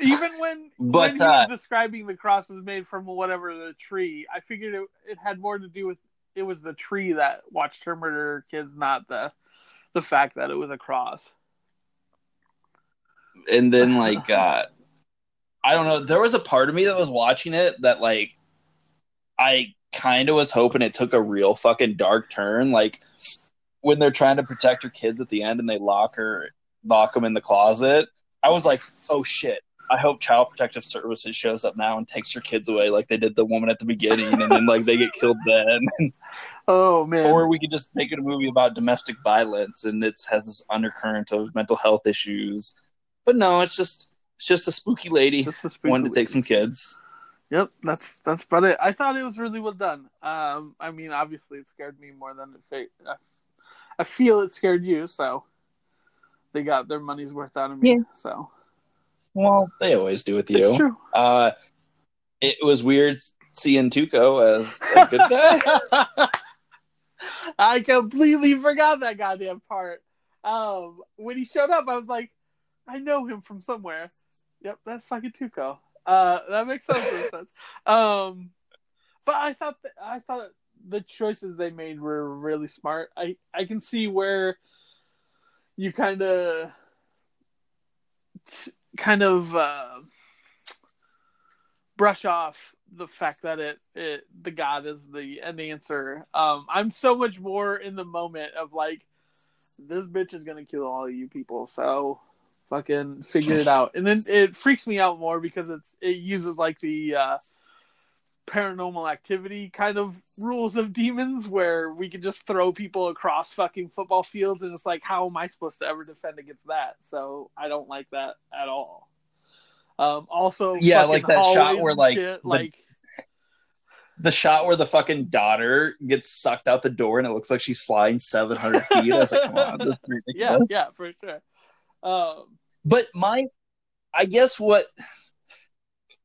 even when But, when he uh, was describing the cross was made from whatever the tree, I figured it, it had more to do with it was the tree that watched her murder kids, not the the fact that it was a cross. and then like uh I don't know, there was a part of me that was watching it that like I kind of was hoping it took a real fucking dark turn like when they're trying to protect her kids at the end and they lock her lock them in the closet. I was like, "Oh shit. I hope Child Protective Services shows up now and takes her kids away like they did the woman at the beginning and then like they get killed then." Oh man. or we could just make it a movie about domestic violence and it has this undercurrent of mental health issues. But no, it's just it's just a spooky lady spooky wanting to take some kids. Yep, that's that's about it. I thought it was really well done. Um, I mean, obviously, it scared me more than it. Fa- I, I feel it scared you, so they got their money's worth out of me. Yeah. So Well, they always do with you. it's true. Uh, it was weird seeing Tuco as a good guy. I completely forgot that goddamn part. Um, when he showed up, I was like, I know him from somewhere. Yep, that's fucking Tuco. Uh, that makes so much sense. Um, but I thought that, I thought the choices they made were really smart. I I can see where you kind of kind of uh, brush off the fact that it, it the god is the an answer. Um, I'm so much more in the moment of like this bitch is gonna kill all you people. So fucking figure it out. And then it freaks me out more because it's it uses like the uh, paranormal activity kind of rules of demons where we can just throw people across fucking football fields and it's like how am I supposed to ever defend against that? So I don't like that at all. Um, also, Yeah, like that shot where, like, shit, the- like The shot where the fucking daughter gets sucked out the door and it looks like she's flying 700 feet. I was like, come on, yeah, yeah, for sure. Um, But my, I guess what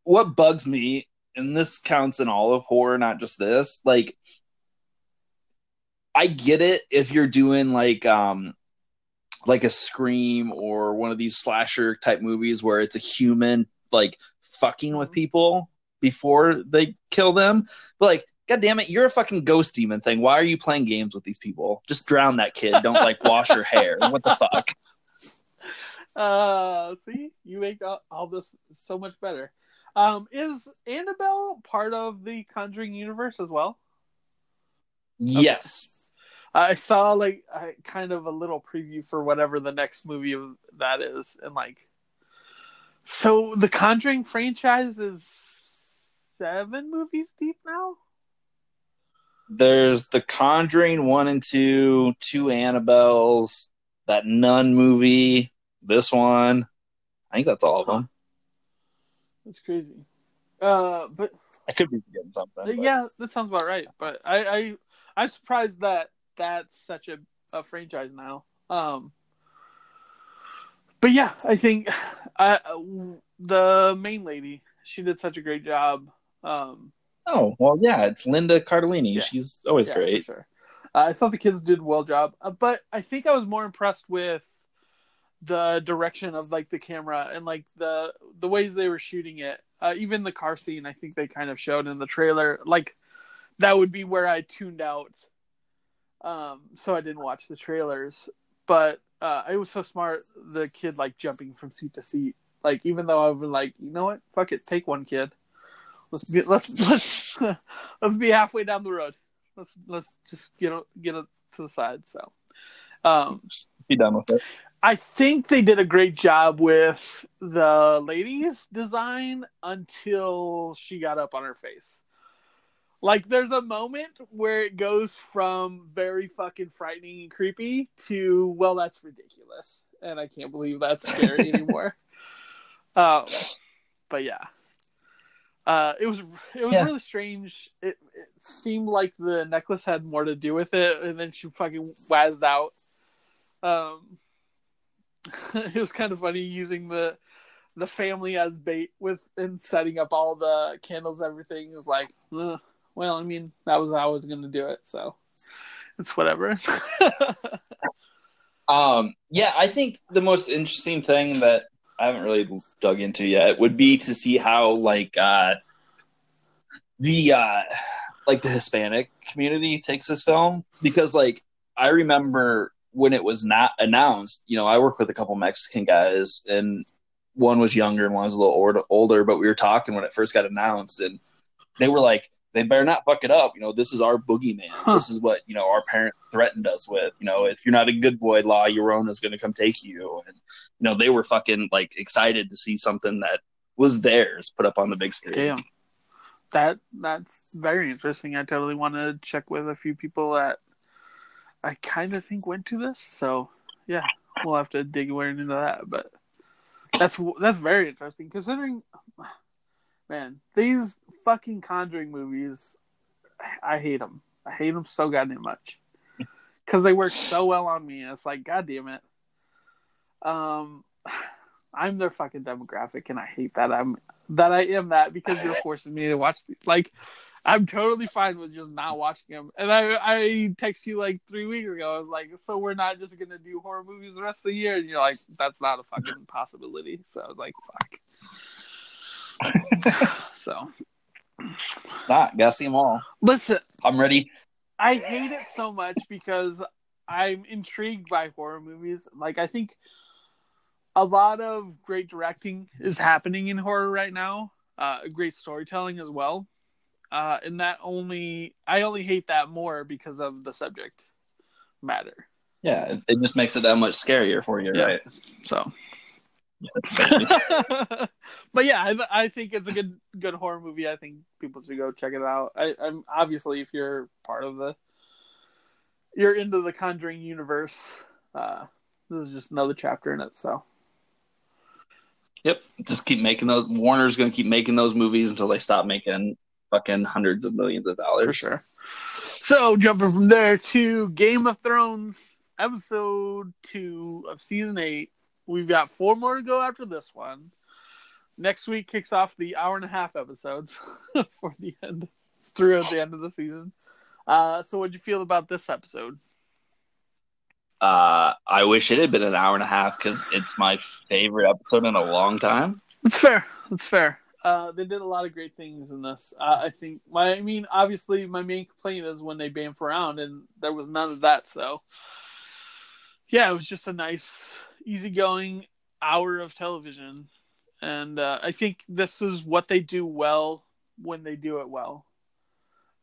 what bugs me, and this counts in all of horror, not just this. Like, I get it if you're doing like um like a scream or one of these slasher type movies where it's a human like fucking with Mhm. people before they kill them. But like, god damn it, you're a fucking ghost demon thing. Why are you playing games with these people? Just drown that kid. Don't like wash her hair. What the fuck? Uh, see, you make all, all this so much better. Um, is Annabelle part of the Conjuring universe as well? Yes. I saw like I, kind of a little preview for whatever the next movie of that is, and like, so the Conjuring franchise is seven movies deep now. There's The Conjuring one and two, two Annabelles, that Nun movie, this one. I think that's all of them. That's crazy. Uh, but I could be forgetting something. but- yeah, that sounds about right. But I, I I'm surprised that that's such a, a franchise now. Um, but yeah, I think I, the main lady she did such a great job. Um, Oh well, yeah, it's Linda Cardellini. Yeah. She's always yeah, great. Sure. Uh, I thought the kids did a well job, uh, but I think I was more impressed with the direction of like the camera and like the the ways they were shooting it. Uh, even the car scene, I think they kind of showed in the trailer. Like that would be where I tuned out, um, so I didn't watch the trailers. But uh, it was so smart. The kid like jumping from seat to seat. Like even though I was like, you know what, fuck it, take one kid. Let's be let's let's let's be halfway down the road. Let's let's just get get it to the side. So, um, be done with it. I think they did a great job with the lady's design until she got up on her face. Like, there's a moment where it goes from very fucking frightening and creepy to, well, that's ridiculous. And I can't believe that's scary anymore. Um, but yeah. Uh, it was it was Yeah. really strange. It, it seemed like the necklace had more to do with it, and then she fucking wazzed out. Um, it was kind of funny using the the family as bait with and setting up all the candles. Everything was like, "Ugh." well, I mean, that was how I was to do it, so it's whatever. Um, yeah, I think the most interesting thing that I haven't really dug into yet would be to see how like uh, the uh, like the Hispanic community takes this film because like I remember when it was not announced. You know, I work with a couple Mexican guys, and one was younger and one was a little older, older. But we were talking when it first got announced, and they were like, "They better not fuck it up." You know, this is our boogeyman. Huh. This is what you know our parents threatened us with. You know, if you're not a good boy, La Llorona's going to come take you. And you know, they were fucking like excited to see something that was theirs put up on the big screen. Damn. That that's very interesting. I totally want to check with a few people that I kind of think went to this. So yeah, we'll have to dig into that. But that's that's very interesting considering, man, these fucking Conjuring movies, I hate them. I hate them so goddamn much because they work so well on me. And it's like, god damn it. Um, I'm their fucking demographic, and I hate that I'm that I am that because you're forcing me to watch. The, like, I'm totally fine with just not watching them. And I I text you like three weeks ago. I was like, so we're not just gonna do horror movies the rest of the year, and you're like, that's not a fucking possibility. So I was like, fuck. so It's not. Gotta see them all. listen, I'm ready. I hate it so much because I'm intrigued by horror movies. Like I think a lot of great directing is happening in horror right now. Uh, great storytelling as well. Uh, and that only I only hate that more because of the subject matter. Yeah, it, just makes it that much scarier for you, Yeah. right? So, Yeah. but yeah, I, I think it's a good good horror movie. I think people should go check it out. I, I'm obviously if you're part of the you're into the Conjuring universe. Uh, this is just another chapter in it. So Yep. Just keep making those. Warner's going to keep making those movies until they stop making fucking hundreds of millions of dollars. for sure. So jumping from there to Game of Thrones episode two of season eight. We've got four more to go after this one. Next week kicks off the hour and a half episodes for the end through at the end of the season. Uh, so what'd you feel about this episode? Uh, I wish it had been an hour and a half because it's my favorite episode in a long time. It's fair. It's fair. Uh, they did a lot of great things in this. Uh, I think. My, I mean, obviously, my main complaint is when they bamf around, and there was none of that. So, yeah, it was just a nice, easygoing hour of television, and uh, I think this is what they do well when they do it well.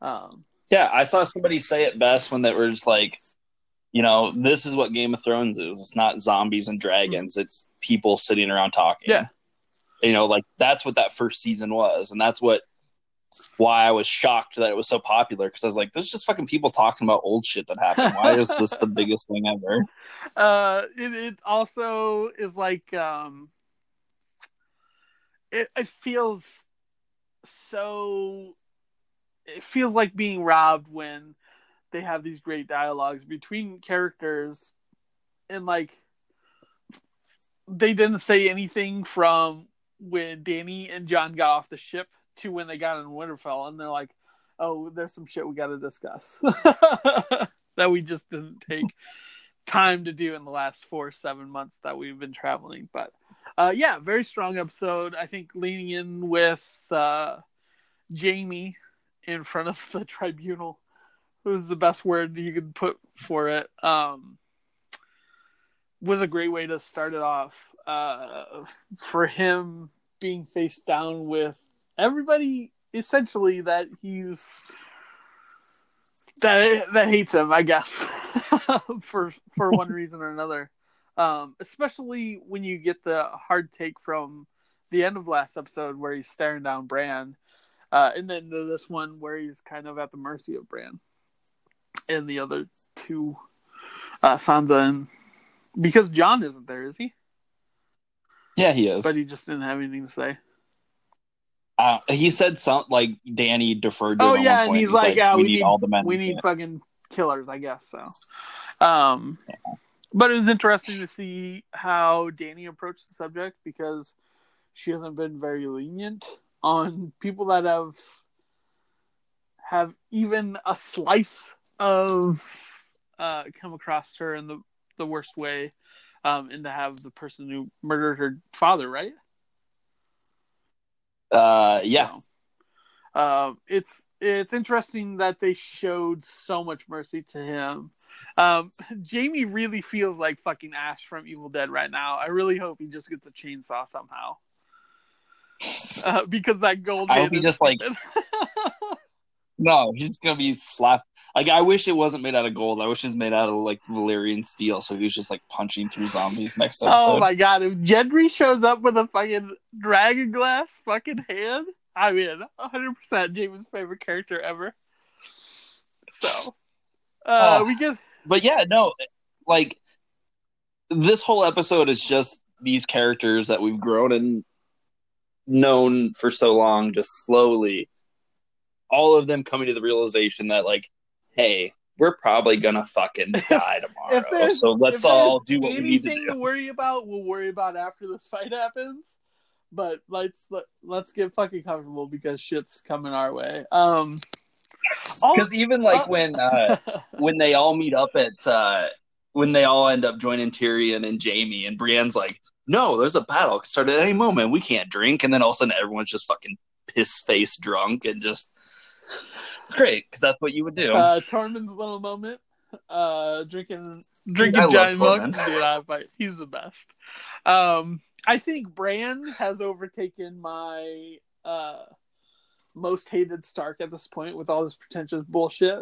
Um, Yeah, I saw somebody say it best when they were just like, you know, this is what Game of Thrones is. It's not zombies and dragons. It's people sitting around talking. Yeah. You know, like that's what that first season was, and that's what why I was shocked that it was so popular because I was like, there's just fucking people talking about old shit that happened. Why is this the biggest thing ever? uh it, it also is like um it, it feels so it feels like being robbed when they have these great dialogues between characters and like they didn't say anything from when Dany and Jon got off the ship to when they got in Winterfell and they're like oh there's some shit we got to discuss that we just didn't take time to do in the last four seven months that we've been traveling. But uh yeah very strong episode. I think leaning in with uh jaime in front of the tribunal was the best word you could put for it. Um was a great way to start it off uh for him being face down with everybody essentially that he's that that hates him, I guess, for for one reason or another. Um, especially when you get the hard take from the end of last episode where he's staring down Bran, uh, and then this one where he's kind of at the mercy of Bran and the other two, uh, Sansa and because Jon isn't there, is he? Yeah, he is. But he just didn't have anything to say. uh, he said something like Dany deferred to Oh yeah, and point. he's, like, yeah, we, need, need all the men. we we need can." fucking killers, I guess. So, um, but it was interesting to see how Dany approached the subject because she hasn't been very lenient on people that have have even a slice of uh, come across her in the the worst way, um, and to have the person who murdered her father, right? Uh, yeah, So, um, it's it's interesting that they showed so much mercy to him. Um, Jaime really feels like fucking Ash from Evil Dead right now. I really hope he just gets a chainsaw somehow uh, because that gold. I hope he just, like. no, he's gonna be slapped. Like, I wish it wasn't made out of gold. I wish it was made out of like Valyrian steel, so he was just like punching through zombies next episode. oh my god! If Gendry shows up with a fucking dragon glass fucking hand, I'm in. 100 percent Jaime's favorite character ever. So, uh, Oh. we get But yeah, no, like this whole episode is just these characters that we've grown and known for so long, just slowly, all of them coming to the realization that, like, hey, we're probably gonna fucking die tomorrow. so let's all do what we need to anything do. worry about, we'll worry about after this fight happens. But let's let, let's get fucking comfortable because shit's coming our way. Um, Because even like uh, when uh, when they all meet up at uh, when they all end up joining Tyrion and Jaime, and Brienne's like, "No, there's a battle could start at any moment. We can't drink." And then all of a sudden, everyone's just fucking piss face drunk and just it's great because that's what you would do. uh, Tormund's little moment, uh, drinking drinking love giant milk. Tormund. Dude, I, he's the best. Um, I think Bran has overtaken my uh most hated Stark at this point with all this pretentious bullshit.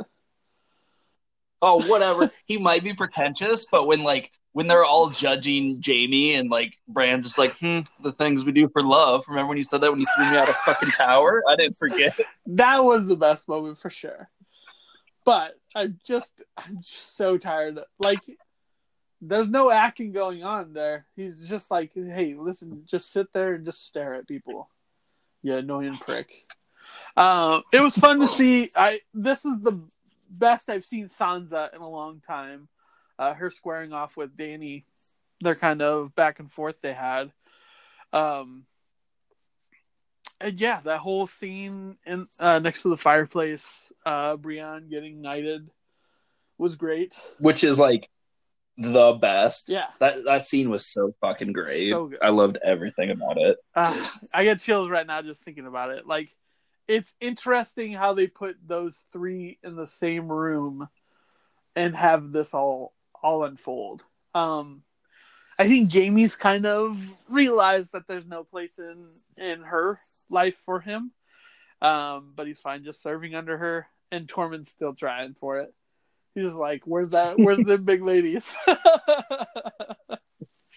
Oh, whatever. he might be pretentious, but when like when they're all judging Jaime and like Bran's just like, hmm, the things we do for love. Remember when you said that when you threw me out of fucking tower? I didn't forget. That was the best moment for sure. But I'm just I'm just so tired. Like there's no acting going on there. He's just like, hey, listen, just sit there and just stare at people. You annoying prick. Um, it was fun to see. I this is the best I've seen Sansa in a long time. Uh, her squaring off with Dany, their kind of back and forth they had. Um, and yeah, that whole scene in uh, next to the fireplace, uh, Brienne getting knighted was great. Which is like the best. Yeah, That that scene was so fucking great. So. I loved everything about it. uh, I get chills right now just thinking about it. Like, it's interesting how they put those three in the same room and have this all all unfold. Um, I think Jaime's kind of realized that there's no place in in her life for him, um, but he's fine just serving under her. And Tormund's still trying for it. He's just like, "Where's that? Where's the big ladies?"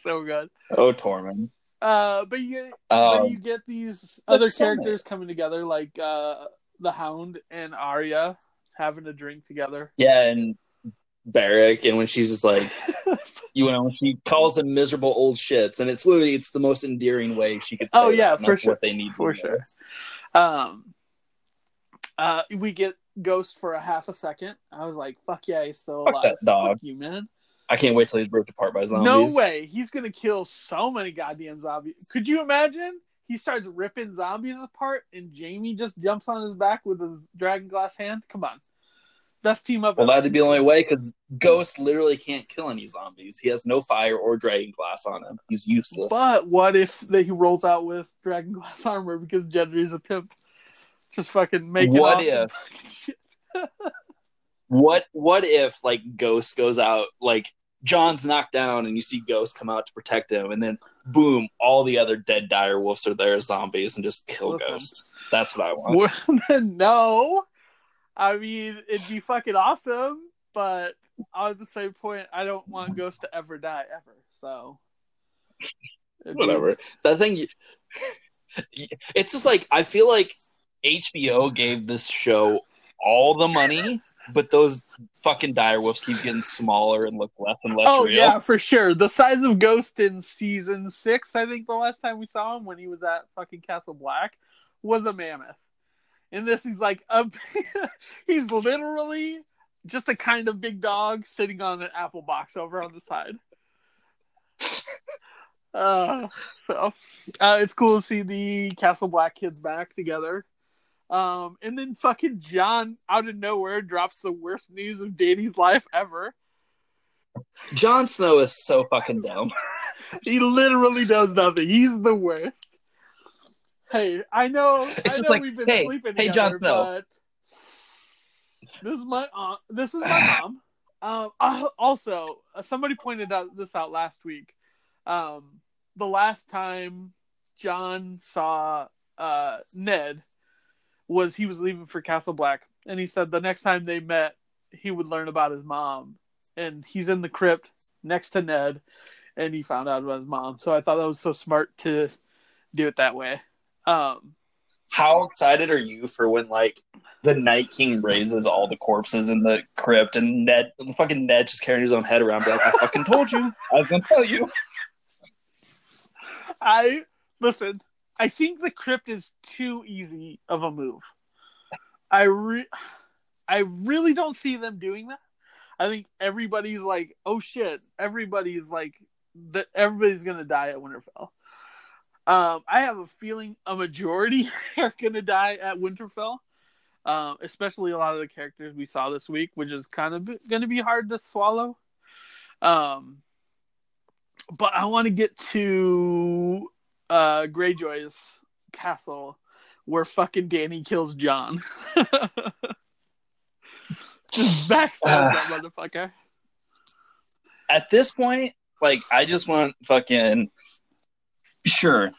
so good. Oh, Tormund. Uh, but you but Um, you get these other so characters coming together, like uh, the Hound and Arya having a drink together. yeah, and Beric, and when she's just like, you know, she calls them miserable old shits, and it's literally it's the most endearing way she could. Say Oh, yeah, for sure. What they need for sure. Um, uh, we get Ghost for a half a second. I was like, "Fuck yeah, he's still Fuck alive." that dog. Fuck you, man. I can't wait till he's ripped apart by zombies. No way, he's gonna kill so many goddamn zombies. Could you imagine? He starts ripping zombies apart, and Jaime just jumps on his back with his dragon glass hand. Come on, best team up. Well, ever. that'd be the only way because Ghost literally can't kill any zombies. He has no fire or dragon glass on him. He's useless. But what if that he rolls out with dragon glass armor because Gendry's a pimp? Just fucking making What awesome if? fucking shit. What what if like Ghost goes out like Jon's knocked down and you see Ghost come out to protect him and then boom, all the other dead dire wolves are there as zombies and just kill Listen. Ghost. That's what I want. No, I mean it'd be fucking awesome, but at the same point, I don't want Ghost to ever die ever. So it'd be- Whatever. That thing it's just like I feel like HBO gave this show all the money, but those fucking dire wolves keep getting smaller and look less and less Oh real. yeah, for sure. The size of Ghost in season six, I think the last time we saw him when he was at fucking Castle Black, was a mammoth. In this, he's like a, he's literally just a kind of big dog sitting on an apple box over on the side. Uh, so uh, it's cool to see the Castle Black kids back together. Um, and then fucking Jon out of nowhere drops the worst news of Dany's life ever. Jon Snow is so fucking dumb. He literally does nothing. He's the worst. Hey, I know. I know like, we've been hey, sleeping hey, together, Jon Snow. but this is my aunt. This is my mom. Um, uh, also, uh, somebody pointed out this out last week. Um, the last time Jon saw uh, Ned was he was leaving for Castle Black, and he said the next time they met, he would learn about his mom. And he's in the crypt next to Ned, and he found out about his mom. So I thought that was so smart to do it that way. Um, How excited are you for when like the Night King raises all the corpses in the crypt and Ned fucking Ned just carrying his own head around like, I fucking told you. I was gonna tell you. I listen. I think the crypt is too easy of a move. I re- I really don't see them doing that. I think everybody's like, oh shit, everybody's like that. Everybody's gonna die at Winterfell. Um, I have a feeling a majority are gonna die at Winterfell. Um, especially a lot of the characters we saw this week, which is kind of going to be hard to swallow. Um, but I want to get to uh Greyjoy's castle where fucking Dany kills Jon. Just backstabs that motherfucker. At this point, like I just want fucking sure.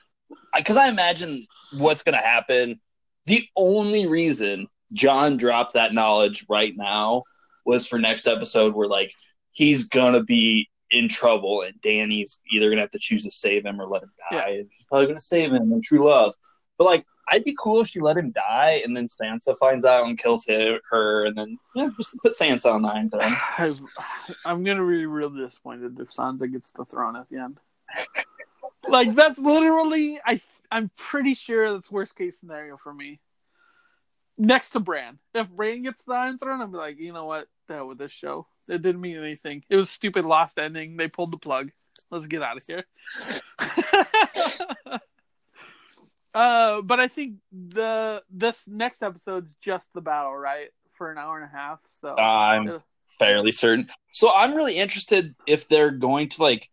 Because I imagine what's gonna happen. The only reason Jon dropped that knowledge right now was for next episode where like he's gonna be in trouble and Dany's either gonna have to choose to save him or let him die. Yeah. She's probably gonna save him in true love. But like I'd be cool if she let him die and then Sansa finds out and kills her, and then yeah, just put Sansa on the Iron Throne. I, I'm gonna be real disappointed if Sansa gets the throne at the end. like that's literally, I I'm pretty sure that's worst case scenario for me. Next to Bran, if Bran gets the Iron Throne, I'm like, you know what, hell with this show. It didn't mean anything. It was a stupid lost ending. They pulled the plug. Let's get out of here. uh, but I think the this next episode's just the battle, right? For an hour and a half. So I'm fairly certain. So I'm really interested if they're going to like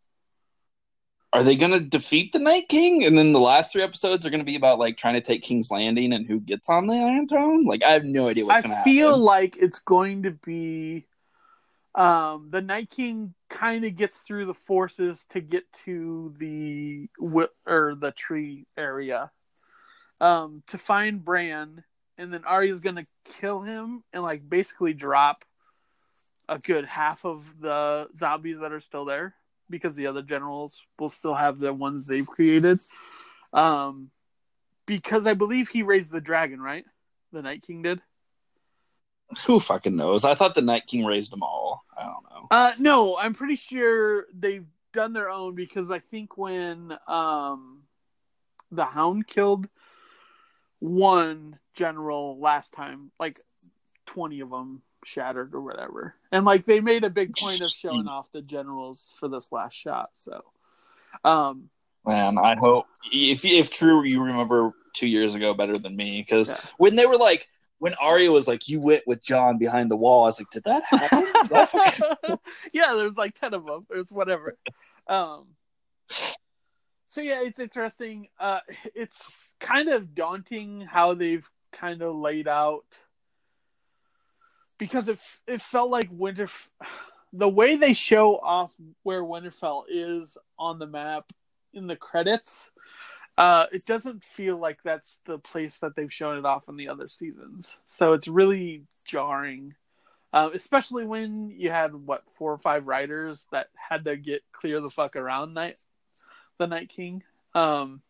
are they going to defeat the Night King and then the last three episodes are going to be about like trying to take King's Landing and who gets on the Iron Throne? Like I have no idea what's going to happen. I feel like it's going to be um, the Night King kind of gets through the forces to get to the or the tree area um, to find Bran, and then Arya's going to kill him and like basically drop a good half of the zombies that are still there because the other generals will still have the ones they've created. Um, because I believe he raised the dragon, right? The Night King did. Who fucking knows? I thought the Night King raised them all. I don't know. Uh, no, I'm pretty sure they've done their own because I think when um, the Hound killed one general last time, like 20 of them shattered or whatever, and like they made a big point of showing off the generals for this last shot. So, um, Man, I hope if if true you remember 2 years ago better than me cuz Yeah. when they were like when Arya was like you went with Jon behind the wall, I was like did that happen? Did that fucking- yeah, there's like ten of them. There's whatever. Um, so yeah, it's interesting. Uh, it's kind of daunting how they've kind of laid out because it it felt like Winter. The way they show off where Winterfell is on the map in the credits, uh, it doesn't feel like that's the place that they've shown it off in the other seasons. So it's really jarring uh, especially when you had what four or five writers that had to get clear the fuck around night the night king um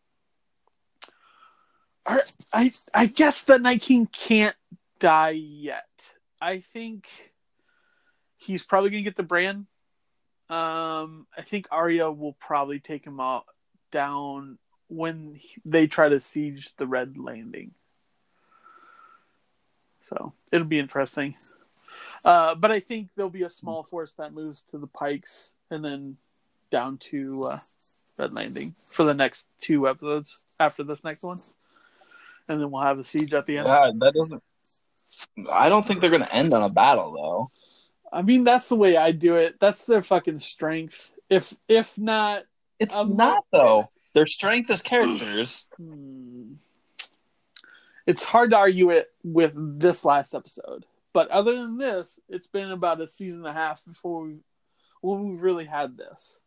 i i guess the night king can't die yet i think he's probably gonna get the brand. Um i think Arya will probably take him out down when he- they try to siege the red landing. So it'll be interesting. Uh, but I think there'll be a small force that moves to the Pikes and then down to uh, Red Landing for the next two episodes after this next one, and then we'll have a siege at the end. Yeah, that doesn't I don't think they're going to end on a battle though. I mean, that's the way I do it. That's their fucking strength. If if not, It's not though. Their strength as characters. hmm, it's hard to argue it with this last episode. But other than this, it's been about a season and a half before we when we really had this.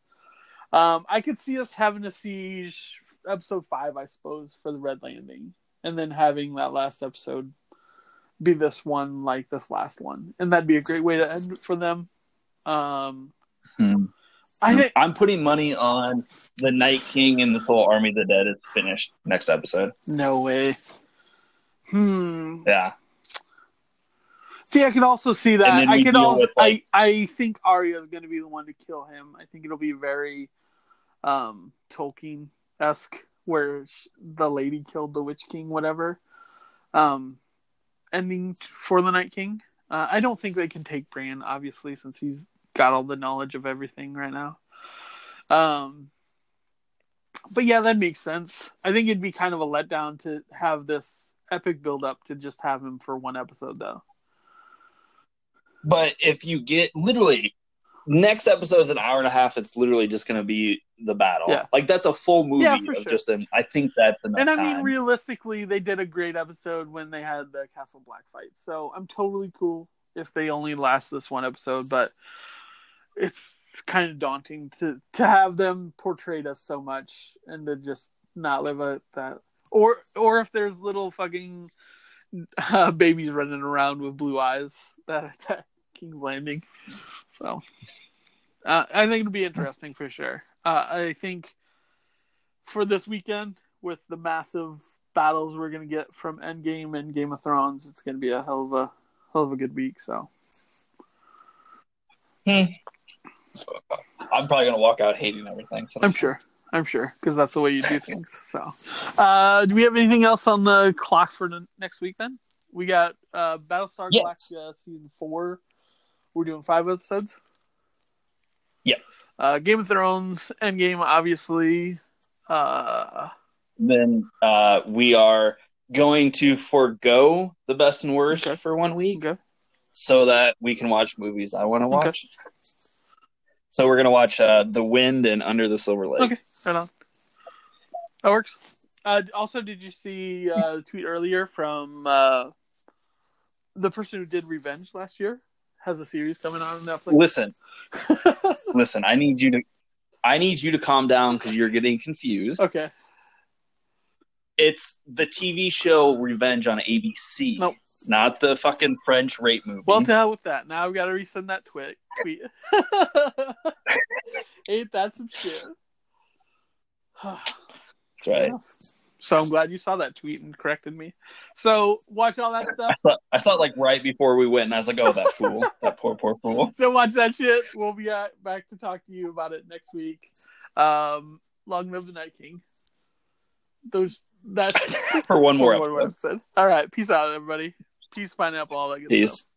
Um, I could see us having a siege episode five, I suppose, for the Red Landing, and then having that last episode be this one like this last one, and that'd be a great way to end for them. Um, Hmm. I think I'm putting money on the Night King and the whole Army of the Dead is finished next episode. no way. Hmm. Yeah. See, I could also see that. I could also. with, like- I I think Arya is going to be the one to kill him. I think it'll be very um Tolkien esque, where the lady killed the Witch King, whatever. Um, ending for the Night King. Uh, I don't think they can take Bran, obviously, since he's got all the knowledge of everything right now. Um, but yeah, that makes sense. I think it'd be kind of a letdown to have this epic build up to just have him for one episode, though. But if you get literally next episode is an hour and a half, it's literally just going to be the battle. Yeah. Like that's a full movie Yeah, of sure. just an. I think that's enough and I time. mean, realistically, they did a great episode when they had the Castle Black fight. So I'm totally cool if they only last this one episode, but it's kind of daunting to to have them portrayed us so much and to just not live at that. Or or if there's little fucking uh, babies running around with blue eyes that attack King's Landing. So uh, I think it'll be interesting for sure. Uh, I think for this weekend with the massive battles we're gonna get from Endgame and Game of Thrones, it's gonna be a hell of a hell of a good week. So I'm probably gonna walk out hating everything. So I'm sure. I'm sure because that's the way you do things. So, uh, do we have anything else on the clock for the next week? Then we got uh, Battlestar Yes. Galactica season four. We're doing five episodes. Yep. Uh, Game of Thrones, Endgame, obviously. Uh, Then uh, we are going to forego the best and worst Okay. for one week okay. so that we can watch movies I want to Okay. watch. So we're gonna watch uh, The Wind and Under the Silver Lake. Okay. Right on. That works. Uh, also, did you see uh, a tweet earlier from uh, the person who did Revenge last year? Has a series coming out on Netflix. Listen, listen. I need you to, I need you to calm down because you're getting confused. okay. It's the TV show Revenge on ABC, Nope. not the fucking French rape movie. Well, to hell with that. Now I've got to resend that tweet. Tweet. Ain't that some shit? That's right. So I'm glad you saw that tweet and corrected me. So watch all that stuff. I saw, I saw it like right before we went, and I was like, "Oh, that fool, that poor, poor fool." So watch that shit. We'll be back to talk to you about it next week. Um, long live the Night King. Those that's For one more One episode. episode. All right. Peace out, everybody. Peace, pineapple, all that good Peace. stuff.